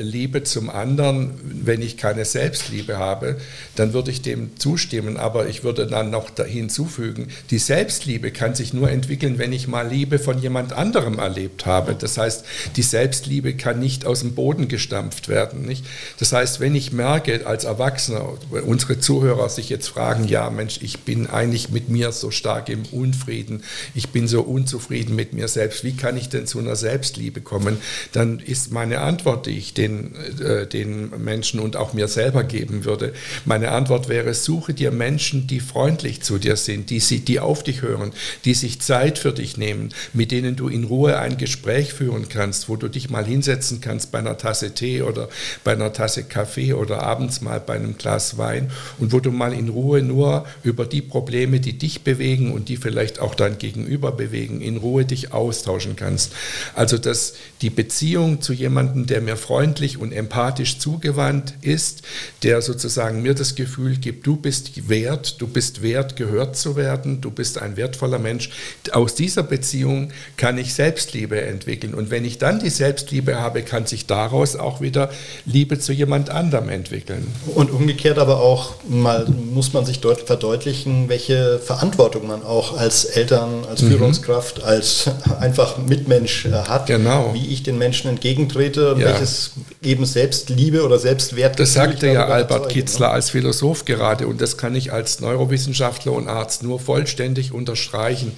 Liebe zum anderen, wenn ich keine Selbstliebe habe, dann würde ich dem zustimmen. Aber ich würde dann noch hinzufügen, die Selbstliebe kann sich nur entwickeln, wenn ich mal Liebe von jemand anderem erlebt habe. Das heißt, die Selbstliebe kann nicht aus dem Boden gestampft werden. Nicht? Das heißt, wenn ich merke als Erwachsener, unsere Zuhörer sich jetzt fragen, ja Mensch, ich bin eigentlich mit mir so stark im Unfrieden, ich bin so unzufrieden mit mir selbst, wie kann ich denn zu einer Selbstliebe kommen? Dann ist meine Antwort, die ich den, äh, den Menschen und auch mir selber geben würde, meine Antwort wäre, suche dir Menschen, die freundlich zu dir sind, die, sie, die auf dich hören, die sich Zeit für dich nehmen, mit denen du in Ruhe ein Gespräch führen kannst, wo du dich mal hinsetzen kannst bei einer Tasse Tee oder bei einer Tasse Kaffee oder abends mal bei einem Glas Wein und wo du mal in Ruhe nur über die Probleme, die dich bewegen und die vielleicht auch dein Gegenüber bewegen, in Ruhe dich austauschen kannst. Also dass die Beziehung zu jemandem, der mir freundlich und empathisch zugewandt ist, der sozusagen mir das Gefühl gibt, du bist wert, du bist wert, gehört zu werden, du bist ein wertvoller Mensch. Aus dieser Beziehung kann ich Selbstliebe entwickeln. Und wenn ich dann die Selbstliebe habe, kann sich daraus auch wieder Liebe zu jemand anderem entwickeln. Und umgekehrt aber auch mal muss man sich dort verdeutlichen, welche Verantwortung man auch als Eltern, als mhm. Führungskraft, als einfach Mitmensch äh, hat. Genau. Wie ich den Menschen entgegentrete und ja. welches eben Selbstliebe oder Selbstwert. Das sagte ja Albert erzeugen, Kitzler ne? als Philosoph gerade und das kann ich als Neurowissenschaftler und Arzt nur vollständig unterstreichen.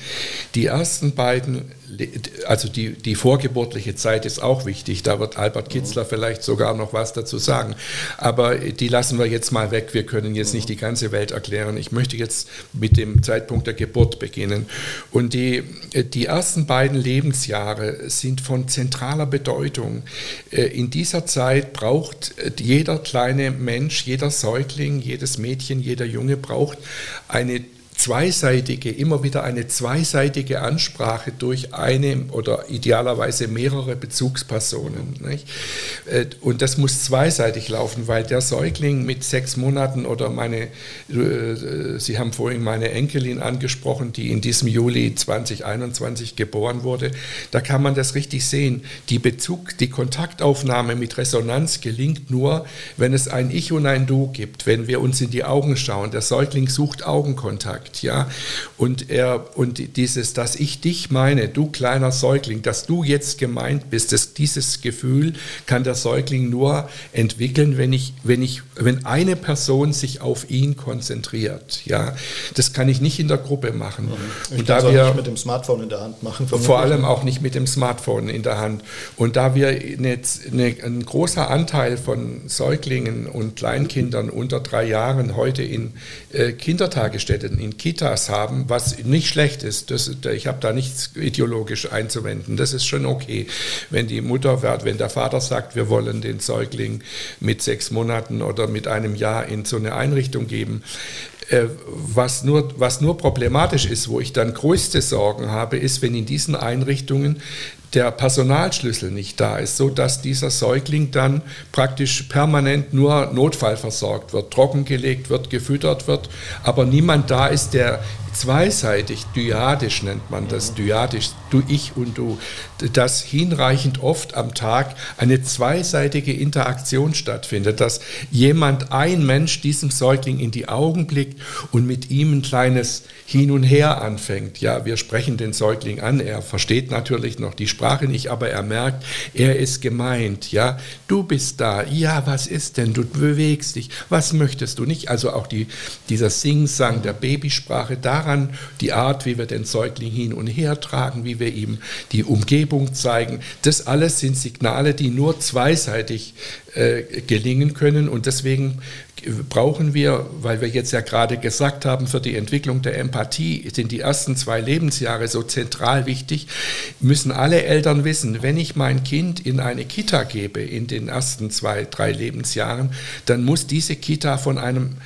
Die ersten beiden also die, die vorgeburtliche Zeit ist auch wichtig, da wird Albert Kitzler vielleicht sogar noch was dazu sagen. Aber die lassen wir jetzt mal weg, wir können jetzt nicht die ganze Welt erklären. Ich möchte jetzt mit dem Zeitpunkt der Geburt beginnen. Und die, die ersten beiden Lebensjahre sind von zentraler Bedeutung. Äh, in dieser Zeit braucht jeder kleine Mensch, jeder Säugling, jedes Mädchen, jeder Junge braucht eine zweiseitige, immer wieder eine zweiseitige Ansprache durch eine oder idealerweise mehrere Bezugspersonen. Nicht? Äh, und das muss zweiseitig laufen, weil der Säugling mit sechs Monaten oder meine, äh, Sie haben vorhin meine Enkelin angesprochen, die in diesem Juli 2021 geboren wurde, da kann man das richtig sehen. Die Bezug, die Kontaktaufnahme mit Resonanz gelingt nur, wenn es ein Ich und ein Du gibt, wenn wir uns in die Augen schauen. Der Säugling sucht Augenkontakt sagt, ja. Und er, und dieses, dass ich dich meine, du kleiner Säugling, dass du jetzt gemeint bist, dass dieses Gefühl kann der Säugling nur entwickeln, wenn ich, wenn ich, wenn eine Person sich auf ihn konzentriert, ja. Das kann ich nicht in der Gruppe machen. Ich und da wir nicht mit dem Smartphone in der Hand machen. Vor allem auch nicht mit dem Smartphone in der Hand. Und da wir eine, eine, ein großer Anteil von Säuglingen und Kleinkindern unter drei Jahren heute in äh, Kindertagesstätten, in Kitas haben, was nicht schlecht ist. Das, ich habe da nichts ideologisch einzuwenden. Das ist schon okay, wenn die Mutter, wenn der Vater sagt, wir wollen den Säugling mit sechs Monaten oder mit einem Jahr in so eine Einrichtung geben. Äh, was nur, was nur problematisch ist, wo ich dann größte Sorgen habe, ist, wenn in diesen Einrichtungen der Personalschlüssel nicht da ist, so dass dieser Säugling dann praktisch permanent nur notfallversorgt wird, trockengelegt wird, gefüttert wird, aber niemand da ist, der zweiseitig, dyadisch nennt man das, dyadisch, du, ich und du, dass hinreichend oft am Tag eine zweiseitige Interaktion stattfindet, dass jemand, ein Mensch diesem Säugling in die Augen blickt und mit ihm ein kleines Hin und Her anfängt. Ja, wir sprechen den Säugling an, er versteht natürlich noch die Sprache nicht, aber er merkt, er ist gemeint, ja, du bist da, ja, was ist denn, du bewegst dich, was möchtest du? Nicht? Also auch die, dieser Sing-Sang der Babysprache, daran die Art, wie wir den Säugling hin und her tragen, wie wir ihm die Umgebung zeigen, das alles sind Signale, die nur zweiseitig äh, gelingen können. Und deswegen brauchen wir, weil wir jetzt ja gerade gesagt haben, für die Entwicklung der Empathie sind die ersten zwei Lebensjahre so zentral wichtig, müssen alle Eltern wissen, wenn ich mein Kind in eine Kita gebe in den ersten zwei, drei Lebensjahren, dann muss diese Kita von einem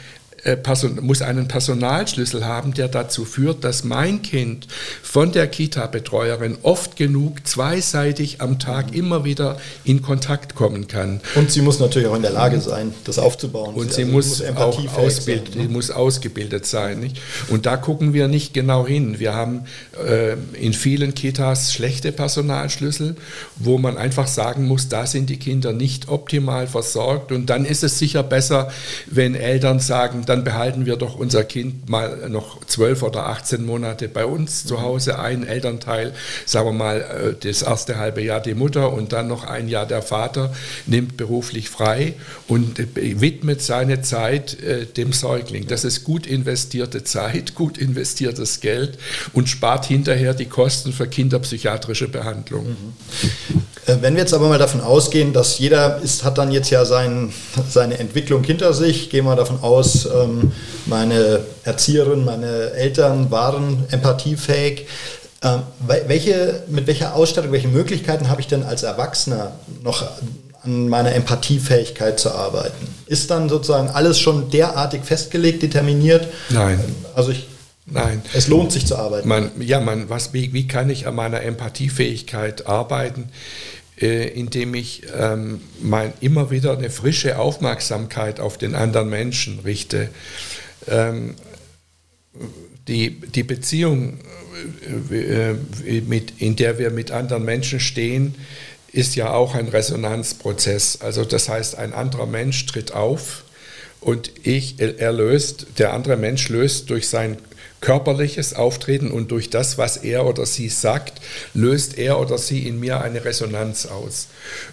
muss einen Personalschlüssel haben, der dazu führt, dass mein Kind von der Kita-Betreuerin oft genug zweiseitig am Tag immer wieder in Kontakt kommen kann. Und sie muss natürlich auch in der Lage sein, das aufzubauen. Und sie, also muss, muss auch ausbild, sein, ne? muss ausgebildet sein. Nicht? Und da gucken wir nicht genau hin. Wir haben äh, in vielen Kitas schlechte Personalschlüssel, wo man einfach sagen muss, da sind die Kinder nicht optimal versorgt. Und dann ist es sicher besser, wenn Eltern sagen, dann behalten wir doch unser Kind mal noch zwölf oder 18 Monate bei uns zu Hause. Ein Elternteil, sagen wir mal, äh, das erste halbe Jahr die Mutter und dann noch ein Jahr der Vater, nimmt beruflich frei und widmet seine Zeit äh, dem Säugling. Das ist gut investierte Zeit, gut investiertes Geld und spart hinterher die Kosten für kinderpsychiatrische Behandlung. Äh, wenn wir jetzt aber mal davon ausgehen, dass jeder ist, hat dann jetzt ja sein, seine Entwicklung hinter sich, gehen wir davon aus, ähm, meine Erzieherin, meine Eltern waren empathiefähig. Ähm, welche, mit welcher Ausstattung, welche Möglichkeiten habe ich denn als Erwachsener noch an meiner Empathiefähigkeit zu arbeiten? Ist dann sozusagen alles schon derartig festgelegt, determiniert? Nein. Also ich Nein. Es lohnt sich zu arbeiten. Man, ja, man, was, wie, wie kann ich an meiner Empathiefähigkeit arbeiten? Äh, indem ich ähm, mein, immer wieder eine frische Aufmerksamkeit auf den anderen Menschen richte. Ähm, die, die Beziehung, äh, äh, mit, in der wir mit anderen Menschen stehen, ist ja auch ein Resonanzprozess. Also das heißt, ein anderer Mensch tritt auf und ich, er löst, der andere Mensch löst durch sein körperliches Auftreten und durch das, was er oder sie sagt, löst er oder sie in mir eine Resonanz aus.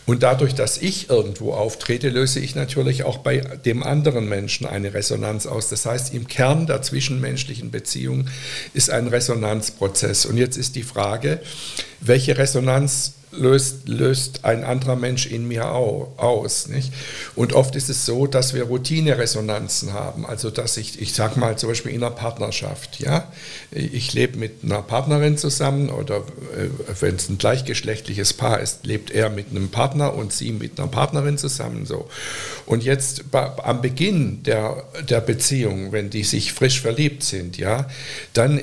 Und dadurch, dass ich irgendwo auftrete, löse ich natürlich auch bei dem anderen Menschen eine Resonanz aus. Das heißt, im Kern der zwischenmenschlichen Beziehung ist ein Resonanzprozess. Und jetzt ist die Frage, welche Resonanz löst, löst ein anderer Mensch in mir aus. Nicht? Und oft ist es so, dass wir Routineresonanzen haben. Also dass ich, ich sage mal zum Beispiel in einer Partnerschaft, ja, ich lebe mit einer Partnerin zusammen oder äh, wenn es ein gleichgeschlechtliches Paar ist, lebt er mit einem Partner und sie mit einer Partnerin zusammen so. Und jetzt am Beginn der, der Beziehung, wenn die sich frisch verliebt sind, ja, dann,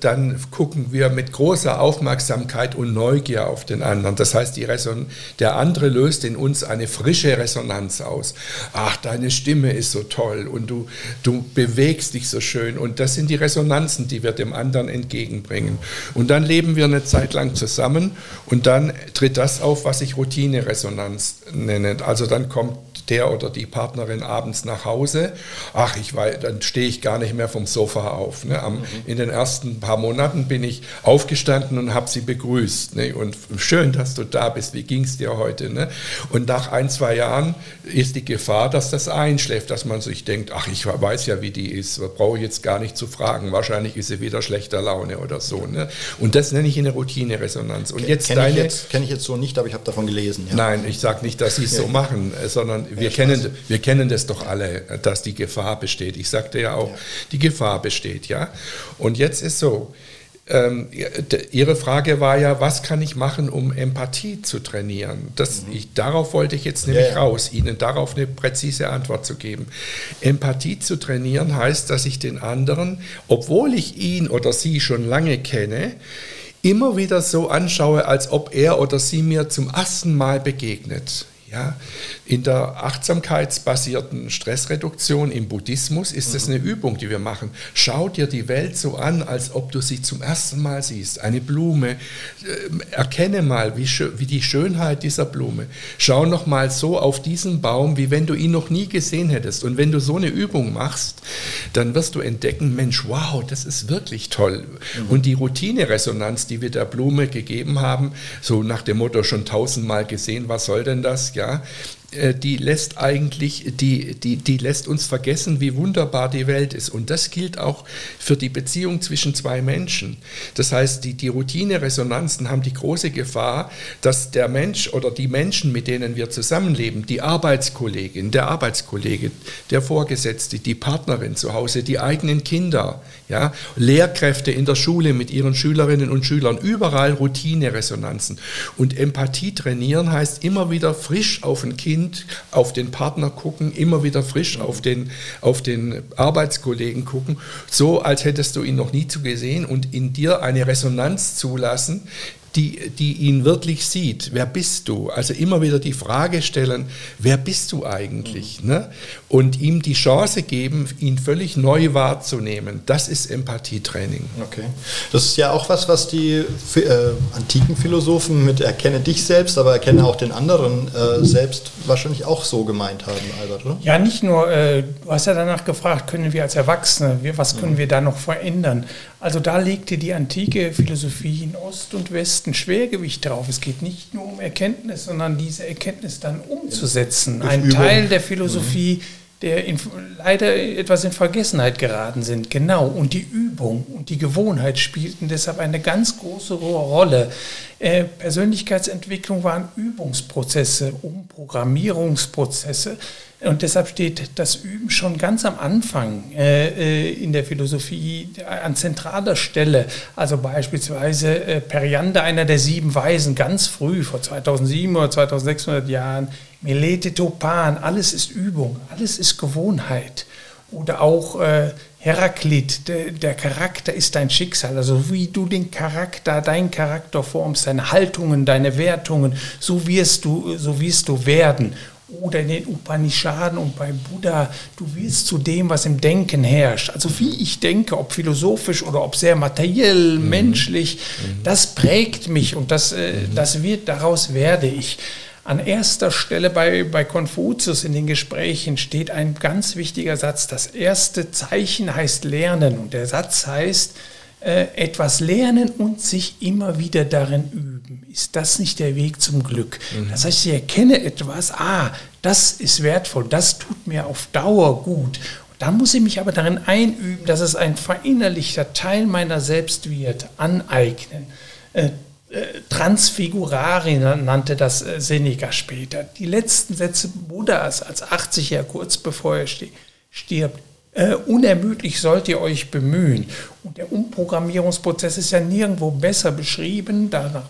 dann gucken wir mit großer Aufmerksamkeit und Neugier auf den anderen. Das heißt, die Reson der andere löst in uns eine frische Resonanz aus. Ach, deine Stimme ist so toll und du, du bewegst dich so schön. Und das sind die Resonanzen, die wir dem anderen entgegenbringen. Und dann leben wir eine Zeit lang zusammen und dann tritt das auf, was ich Routineresonanz nenne. Also dann kommt der oder die Partnerin abends nach Hause, ach, ich weiß, dann stehe ich gar nicht mehr vom Sofa auf. Ne? Am, mhm. In den ersten paar Monaten bin ich aufgestanden und habe sie begrüßt. Ne? Und schön, dass du da bist, wie ging es dir heute? Ne? Und nach ein, zwei Jahren ist die Gefahr, dass das einschläft, dass man sich denkt, ach, ich weiß ja, wie die ist, brauche ich jetzt gar nicht zu fragen, wahrscheinlich ist sie wieder schlechter Laune oder so. Ne? Und das nenne ich eine Routineresonanz. Und jetzt kenne ich, kenn ich jetzt so nicht, aber ich habe davon gelesen. Ja. Nein, ich sage nicht, dass sie es so machen, sondern wir, kennen, wir kennen das doch alle, dass die Gefahr besteht. Ich sagte ja auch, ja. die Gefahr besteht, ja. Und jetzt ist so, ähm, Ihre Frage war ja, was kann ich machen, um Empathie zu trainieren? Das, mhm. ich, darauf wollte ich jetzt nämlich ja, ja. raus, Ihnen darauf eine präzise Antwort zu geben. Empathie zu trainieren heißt, dass ich den anderen, obwohl ich ihn oder sie schon lange kenne, immer wieder so anschaue, als ob er oder sie mir zum ersten Mal begegnet. Ja, in der achtsamkeitsbasierten Stressreduktion im Buddhismus ist das eine Übung, die wir machen. Schau dir die Welt so an, als ob du sie zum ersten Mal siehst. Eine Blume. Äh, erkenne mal, wie, wie die Schönheit dieser Blume. Schau noch mal so auf diesen Baum, wie wenn du ihn noch nie gesehen hättest. Und wenn du so eine Übung machst, dann wirst du entdecken, Mensch, wow, das ist wirklich toll. Mhm. Und die Routineresonanz, die wir der Blume gegeben haben, so nach dem Motto schon tausendmal gesehen, was soll denn das? Ja, äh, die lässt eigentlich, die, die, die lässt uns vergessen, wie wunderbar die Welt ist. Und das gilt auch für die Beziehung zwischen zwei Menschen. Das heißt, die, die Routine-Resonanzen haben die große Gefahr, dass der Mensch oder die Menschen, mit denen wir zusammenleben, die Arbeitskollegin, der Arbeitskollege, der Vorgesetzte, die Partnerin zu Hause, die eigenen Kinder, ja, Lehrkräfte in der Schule mit ihren Schülerinnen und Schülern, überall Routine-Resonanzen. Und Empathie trainieren heißt immer wieder frisch auf ein Kind Kind auf den Partner gucken, immer wieder frisch auf den, auf den Arbeitskollegen gucken, so als hättest du ihn noch nie zu gesehen und in dir eine Resonanz zulassen, die, die ihn wirklich sieht. Wer bist du? Also immer wieder die Frage stellen, wer bist du eigentlich? Mhm. Ne? Und ihm die Chance geben, ihn völlig neu wahrzunehmen. Das ist Empathietraining. Okay. Das ist ja auch was, was die äh, antiken Philosophen mit Erkenne dich selbst, aber erkenne auch den anderen äh, selbst wahrscheinlich auch so gemeint haben, Albert, oder? Ja, nicht nur, äh, du hast ja danach gefragt, können wir als Erwachsene, was können mhm. wir da noch verändern? Also da legte die antike Philosophie in Ost und Westen Schwergewicht drauf. Es geht nicht nur um Erkenntnis, sondern diese Erkenntnis dann umzusetzen. Ein Übung. Teil der Philosophie, mhm. der in, leider etwas in Vergessenheit geraten sind. Genau. Und die Übung und die Gewohnheit spielten deshalb eine ganz große Rolle. Äh, Persönlichkeitsentwicklung waren Übungsprozesse, Umprogrammierungsprozesse. Und deshalb steht das Üben schon ganz am Anfang äh, äh in der Philosophie an zentraler Stelle. Also beispielsweise äh, Periander, einer der sieben Weisen, ganz früh, vor 2007 oder 2600 Jahren, Melete Topan, alles ist Übung, alles ist Gewohnheit. Oder auch äh, Heraklit, der, der, Charakter ist dein Schicksal. Also wie du den Charakter, deinen Charakter formst, deine Haltungen, deine Wertungen, so wirst du, so wirst du werden oder in den Upanishaden und bei Buddha, du willst zu dem, was im Denken herrscht. Also wie ich denke, ob philosophisch oder ob sehr materiell, mhm. menschlich, mhm. das prägt mich und das, äh, mhm. das wird, daraus werde ich. An erster Stelle bei, bei Konfuzius in den Gesprächen steht ein ganz wichtiger Satz. Das erste Zeichen heißt Lernen und der Satz heißt, etwas lernen und sich immer wieder darin üben. Ist das nicht der Weg zum Glück? Mhm. Das heißt, ich erkenne etwas, ah, das ist wertvoll, das tut mir auf Dauer gut. Da muss ich mich aber darin einüben, dass es ein verinnerlichter Teil meiner selbst wird, aneignen. Äh, äh, Transfigurari nannte das Seneca später. Die letzten Sätze Buddhas als 80er, kurz bevor er stirbt, äh, unermüdlich sollt ihr euch bemühen. Und der Umprogrammierungsprozess ist ja nirgendwo besser beschrieben. Danach,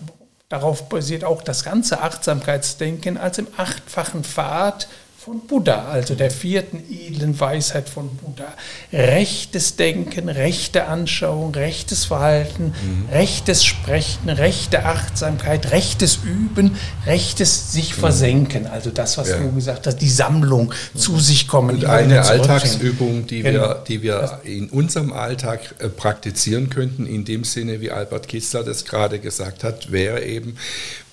darauf basiert auch das ganze Achtsamkeitsdenken als im achtfachen Pfad von Buddha, also der vierten edlen Weisheit von Buddha. Rechtes Denken, rechte Anschauung, rechtes Verhalten, mhm. rechtes Sprechen, rechte Achtsamkeit, rechtes Üben, rechtes sich mhm. versenken. Also das, was ja. du gesagt hast, die Sammlung mhm. zu sich kommen. Und eine Alltagsübung, die genau. wir, die wir in unserem Alltag äh, praktizieren könnten, in dem Sinne, wie Albert Kistler das gerade gesagt hat, wäre eben,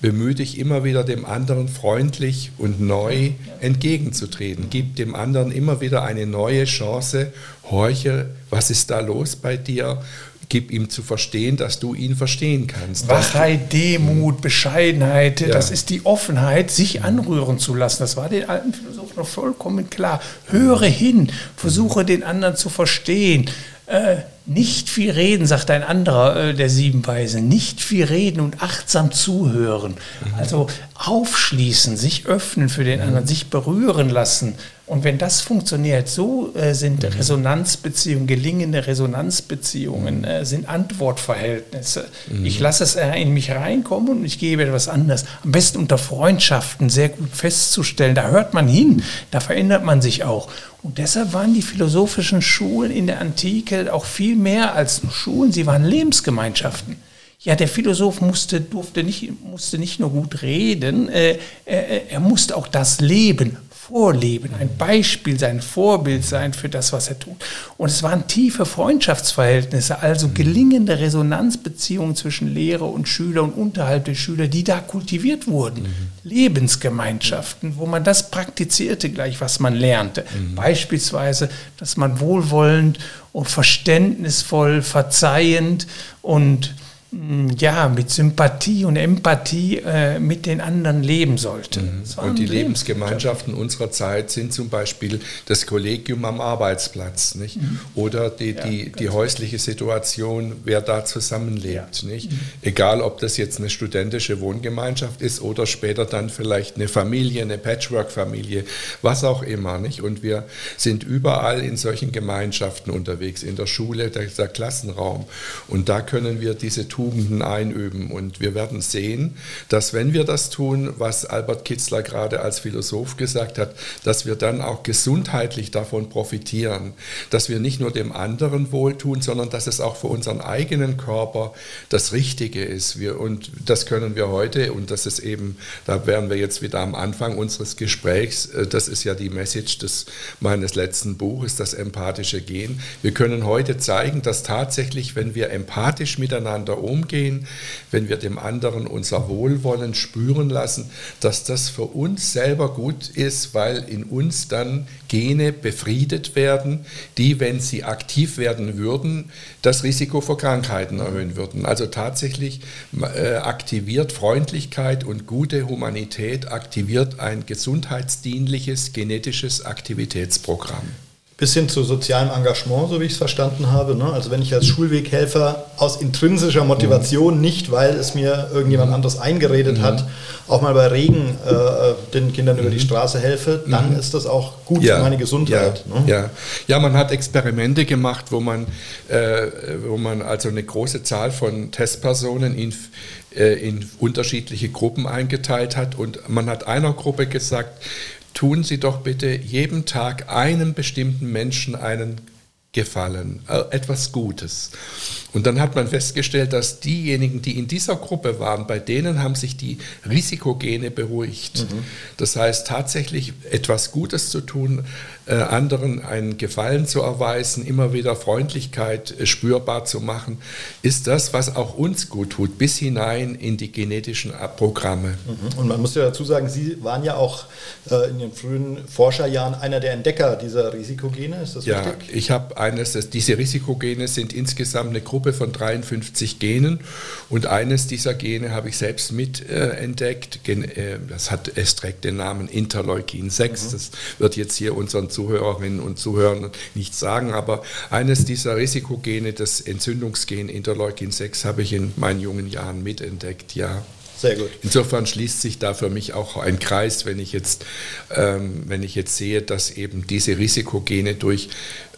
bemühe dich immer wieder dem anderen freundlich und neu entgegenzutreten. Gib dem anderen immer wieder eine neue Chance. Horche, was ist da los bei dir? Gib ihm zu verstehen, dass du ihn verstehen kannst. Wachheit, Demut, Bescheidenheit, ja. das ist die Offenheit, sich anrühren zu lassen. Das war den alten Philosophen noch vollkommen klar. Höre hin, versuche den anderen zu verstehen. Äh, nicht viel reden, sagt ein anderer äh, der sieben Weisen, nicht viel reden und achtsam zuhören. Mhm. Also aufschließen, sich öffnen für den mhm. anderen, sich berühren lassen. Und wenn das funktioniert, so äh, sind mhm. Resonanzbeziehungen, gelingende Resonanzbeziehungen, äh, sind Antwortverhältnisse. Mhm. Ich lasse es äh, in mich reinkommen und ich gebe etwas anderes. Am besten unter Freundschaften sehr gut festzustellen. Da hört man hin, da verändert man sich auch. Und deshalb waren die philosophischen Schulen in der Antike auch viel mehr als nur Schulen, sie waren Lebensgemeinschaften. Ja, der Philosoph musste, durfte nicht, musste nicht nur gut reden, äh, er, er musste auch das Leben vorleben, ein Beispiel sein, Vorbild sein für das, was er tut. Und es waren tiefe Freundschaftsverhältnisse, also gelingende Resonanzbeziehungen zwischen Lehrer und Schüler und unterhalb der Schüler, die da kultiviert wurden. Mhm. Lebensgemeinschaften, wo man das praktizierte gleich, was man lernte. Mhm. Beispielsweise, dass man wohlwollend und verständnisvoll, verzeihend und ja, mit Sympathie und Empathie äh, mit den anderen leben sollte. Mhm. Und die Lebensgemeinschaften unserer Zeit sind zum Beispiel das Kollegium am Arbeitsplatz nicht? Mhm. oder die, ja, die, die häusliche Situation, wer da zusammenlebt. Ja. Nicht? Mhm. Egal, ob das jetzt eine studentische Wohngemeinschaft ist oder später dann vielleicht eine Familie, eine Patchwork-Familie, was auch immer. Nicht? Und wir sind überall in solchen Gemeinschaften unterwegs, in der Schule, der, der Klassenraum. Und da können wir diese Tools Tugenden einüben. Und wir werden sehen, dass wenn wir das tun, was Albert Kitzler gerade als Philosoph gesagt hat, dass wir dann auch gesundheitlich davon profitieren, dass wir nicht nur dem anderen wohltun, sondern dass es auch für unseren eigenen Körper das Richtige ist. Wir, und das können wir heute, und das ist eben, da wären wir jetzt wieder am Anfang unseres Gesprächs, äh, das ist ja die Message des, meines letzten Buches, das empathische Gehen. Wir können heute zeigen, dass tatsächlich, wenn wir empathisch miteinander umgehen, wenn wir dem anderen unser Wohlwollen spüren lassen, dass das für uns selber gut ist, weil in uns dann Gene befriedet werden, die, wenn sie aktiv werden würden, das Risiko für Krankheiten erhöhen würden. Also tatsächlich äh, aktiviert Freundlichkeit und gute Humanität, aktiviert ein gesundheitsdienliches genetisches Aktivitätsprogramm bis hin zu sozialem Engagement, so wie ich es verstanden habe. Ne? Also wenn ich als Schulweghelfer aus intrinsischer Motivation, mhm. nicht weil es mir irgendjemand mhm. anderes eingeredet mhm. hat, auch mal bei Regen äh, den Kindern über die mhm. Straße helfe, dann mhm. ist das auch gut ja. für meine Gesundheit. Ja. Ne? ja. ja, man hat Experimente gemacht, wo man, äh, wo man also eine große Zahl von Testpersonen in äh, in unterschiedliche Gruppen eingeteilt hat und man hat einer Gruppe gesagt, tun Sie doch bitte jeden Tag einem bestimmten Menschen einen Gefallen, äh, etwas Gutes. Und dann hat man festgestellt, dass diejenigen, die in dieser Gruppe waren, bei denen haben sich die Risikogene beruhigt. Mhm. Das heißt, tatsächlich etwas Gutes zu tun, äh, anderen einen Gefallen zu erweisen, immer wieder Freundlichkeit äh, spürbar zu machen, ist das, was auch uns gut tut, bis hinein in die genetischen Programme. Mhm. Und man muss ja dazu sagen, Sie waren ja auch äh, in den frühen Forscherjahren einer der Entdecker dieser Risikogene, ist das ja, richtig? Ja, ich habe eines, diese Risikogene sind insgesamt eine Gruppe von 53 Genen und eines dieser Gene habe ich selbst mit entdeckt. Gen, äh, das hat, es trägt den Namen Interleukin 6. Mhm. Das wird jetzt hier unseren Zuhörerinnen und Zuhörern nichts sagen, aber eines dieser Risikogene, das Entzündungsgen Interleukin 6, habe ich in meinen jungen Jahren mitentdeckt, ja. Sehr gut. Insofern schließt sich da für mich auch ein Kreis, wenn ich jetzt, ähm, wenn ich jetzt sehe, dass eben diese Risikogene durch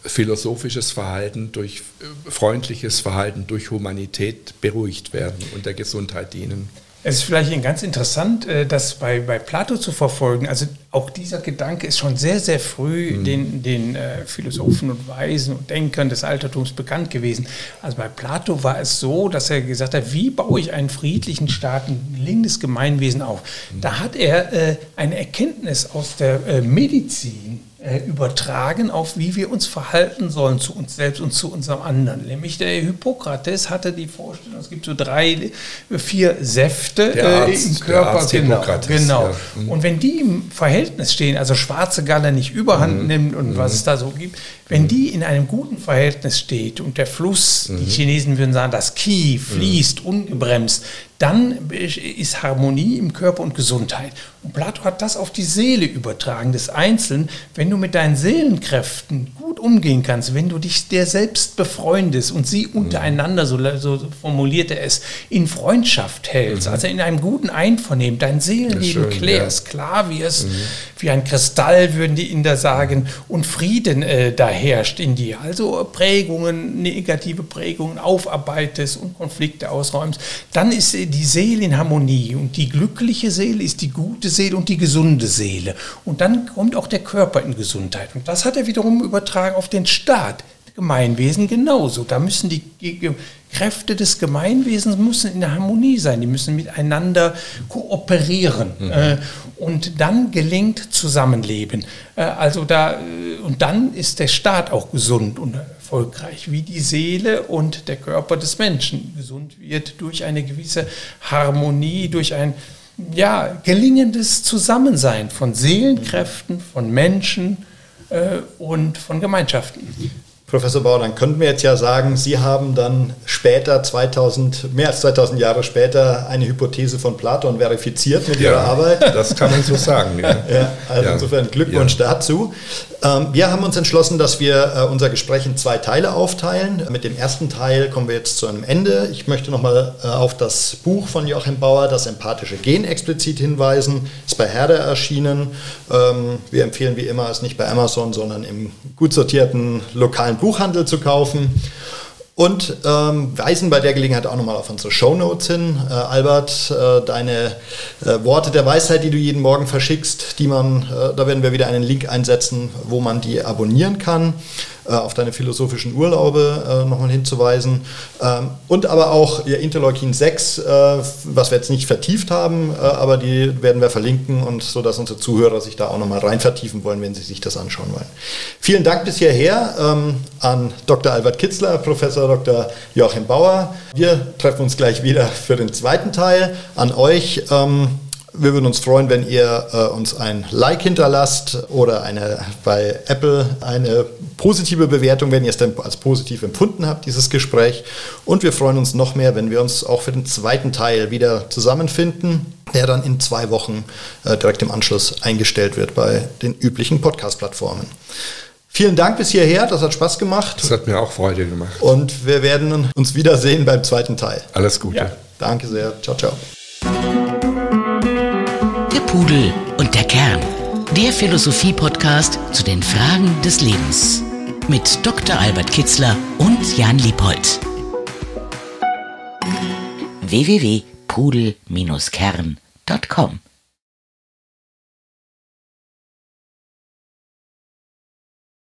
philosophisches Verhalten, durch äh, freundliches Verhalten, durch Humanität beruhigt werden und der Gesundheit dienen. Es ist vielleicht ganz interessant, äh, das bei, bei Plato zu verfolgen. Also auch dieser Gedanke ist schon sehr, sehr früh mhm. den, den äh, Philosophen und Weisen und Denkern des Altertums bekannt gewesen. Also bei Plato war es so, dass er gesagt hat, wie baue ich einen friedlichen Staat, ein gelingendes Gemeinwesen auf? Mhm. Da hat er äh, eine Erkenntnis aus der äh, Medizin äh, übertragen auf, wie wir uns verhalten sollen zu uns selbst und zu unserem anderen. Nämlich der Hippokrates hatte die Vorstellung, es gibt so drei, vier Säfte äh, im Körper. genau. genau. Ja. Mhm. Und wenn die im Verhältnis stehen, also schwarze Galle nicht überhand mhm. nimmt und mhm. was es da so gibt, wenn mhm. die in einem guten Verhältnis steht und der Fluss, die mhm. Chinesen würden sagen, das Qi fließt ungebremst, dann ist Harmonie im Körper und Gesundheit. Und Plato hat das auf die Seele übertragen des Einzelnen. Wenn du mit deinen Seelenkräften gut umgehen kannst, wenn du dich der selbst befreundest und sie untereinander, so, so formuliert er es, in Freundschaft hältst, mhm. also in einem guten Einvernehmen, dein Seelenleben klärst, ja. klar wirst, mhm. wie ein Kristall, würden die Inder sagen, und Frieden äh, da herrscht in dir. Also Prägungen, negative Prägungen aufarbeitest und Konflikte ausräumst, dann ist die Seele in Harmonie und die glückliche Seele ist die gute Seele und die gesunde Seele. Und dann kommt auch der Körper in Gesundheit. Und das hat er wiederum übertragen auf den Staat. Gemeinwesen genauso. Da müssen die Kräfte des Gemeinwesens müssen in der Harmonie sein. Die müssen miteinander kooperieren. Mhm. Und dann gelingt Zusammenleben. Äh, also da, äh, und dann ist der Staat auch gesund und erfolgreich, wie die Seele und der Körper des Menschen gesund wird durch eine gewisse Harmonie, durch ein ja, gelingendes Zusammensein von Seelenkräften, von Menschen äh, und von Gemeinschaften. Professor Bauer, dann könnten wir jetzt ja sagen, Sie haben dann später, 2000, mehr als 2000 Jahre später, eine Hypothese von Platon verifiziert mit ja, Ihrer Arbeit. Das kann man so sagen. Ja, ja also ja. insofern Glückwunsch dazu. Ähm, wir haben uns entschlossen, dass wir äh, unser Gespräch in zwei Teile aufteilen. Mit dem ersten Teil kommen wir jetzt zu einem Ende. Ich möchte nochmal äh, auf das Buch von Joachim Bauer, das empathische Gen, explizit hinweisen. Ist bei Herde erschienen. Ähm, wir empfehlen wie immer, es nicht bei Amazon, sondern im gut sortierten lokalen Buchhandel zu kaufen. Und ähm, weisen bei der Gelegenheit auch nochmal auf unsere Shownotes hin. Äh, Albert, äh, deine äh, Worte der Weisheit, die du jeden Morgen verschickst, die man, äh, da werden wir wieder einen Link einsetzen, wo man die abonnieren kann. Äh, auf deine philosophischen Urlaube äh, nochmal hinzuweisen. Ähm, und aber auch ihr Interleukin 6, äh, was wir jetzt nicht vertieft haben, aber die werden wir verlinken und so, dass unsere Zuhörer sich da auch nochmal rein vertiefen wollen, wenn sie sich das anschauen wollen. Vielen Dank bis hierher ähm, an Dr. Albert Kitzler, Professor Dr. Joachim Bauer. Wir treffen uns gleich wieder für den zweiten Teil. An euch. Ähm, wir würden uns freuen, wenn ihr äh, uns ein Like hinterlasst oder eine, bei Apple eine positive Bewertung, wenn ihr es denn als positiv empfunden habt, dieses Gespräch. Und wir freuen uns noch mehr, wenn wir uns auch für den zweiten Teil wieder zusammenfinden, der dann in zwei Wochen äh, direkt im Anschluss eingestellt wird bei den üblichen Podcast-Plattformen. Vielen Dank bis hierher, das hat Spaß gemacht. Das hat mir auch Freude gemacht. Und wir werden uns wiedersehen beim zweiten Teil. Alles Gute. Ja. Danke sehr. Ciao, ciao. Pudel und der Kern. Der Philosophie-Podcast zu den Fragen des Lebens. Mit Dr. Albert Kitzler und Jan Liebold. www.pudel-kern.com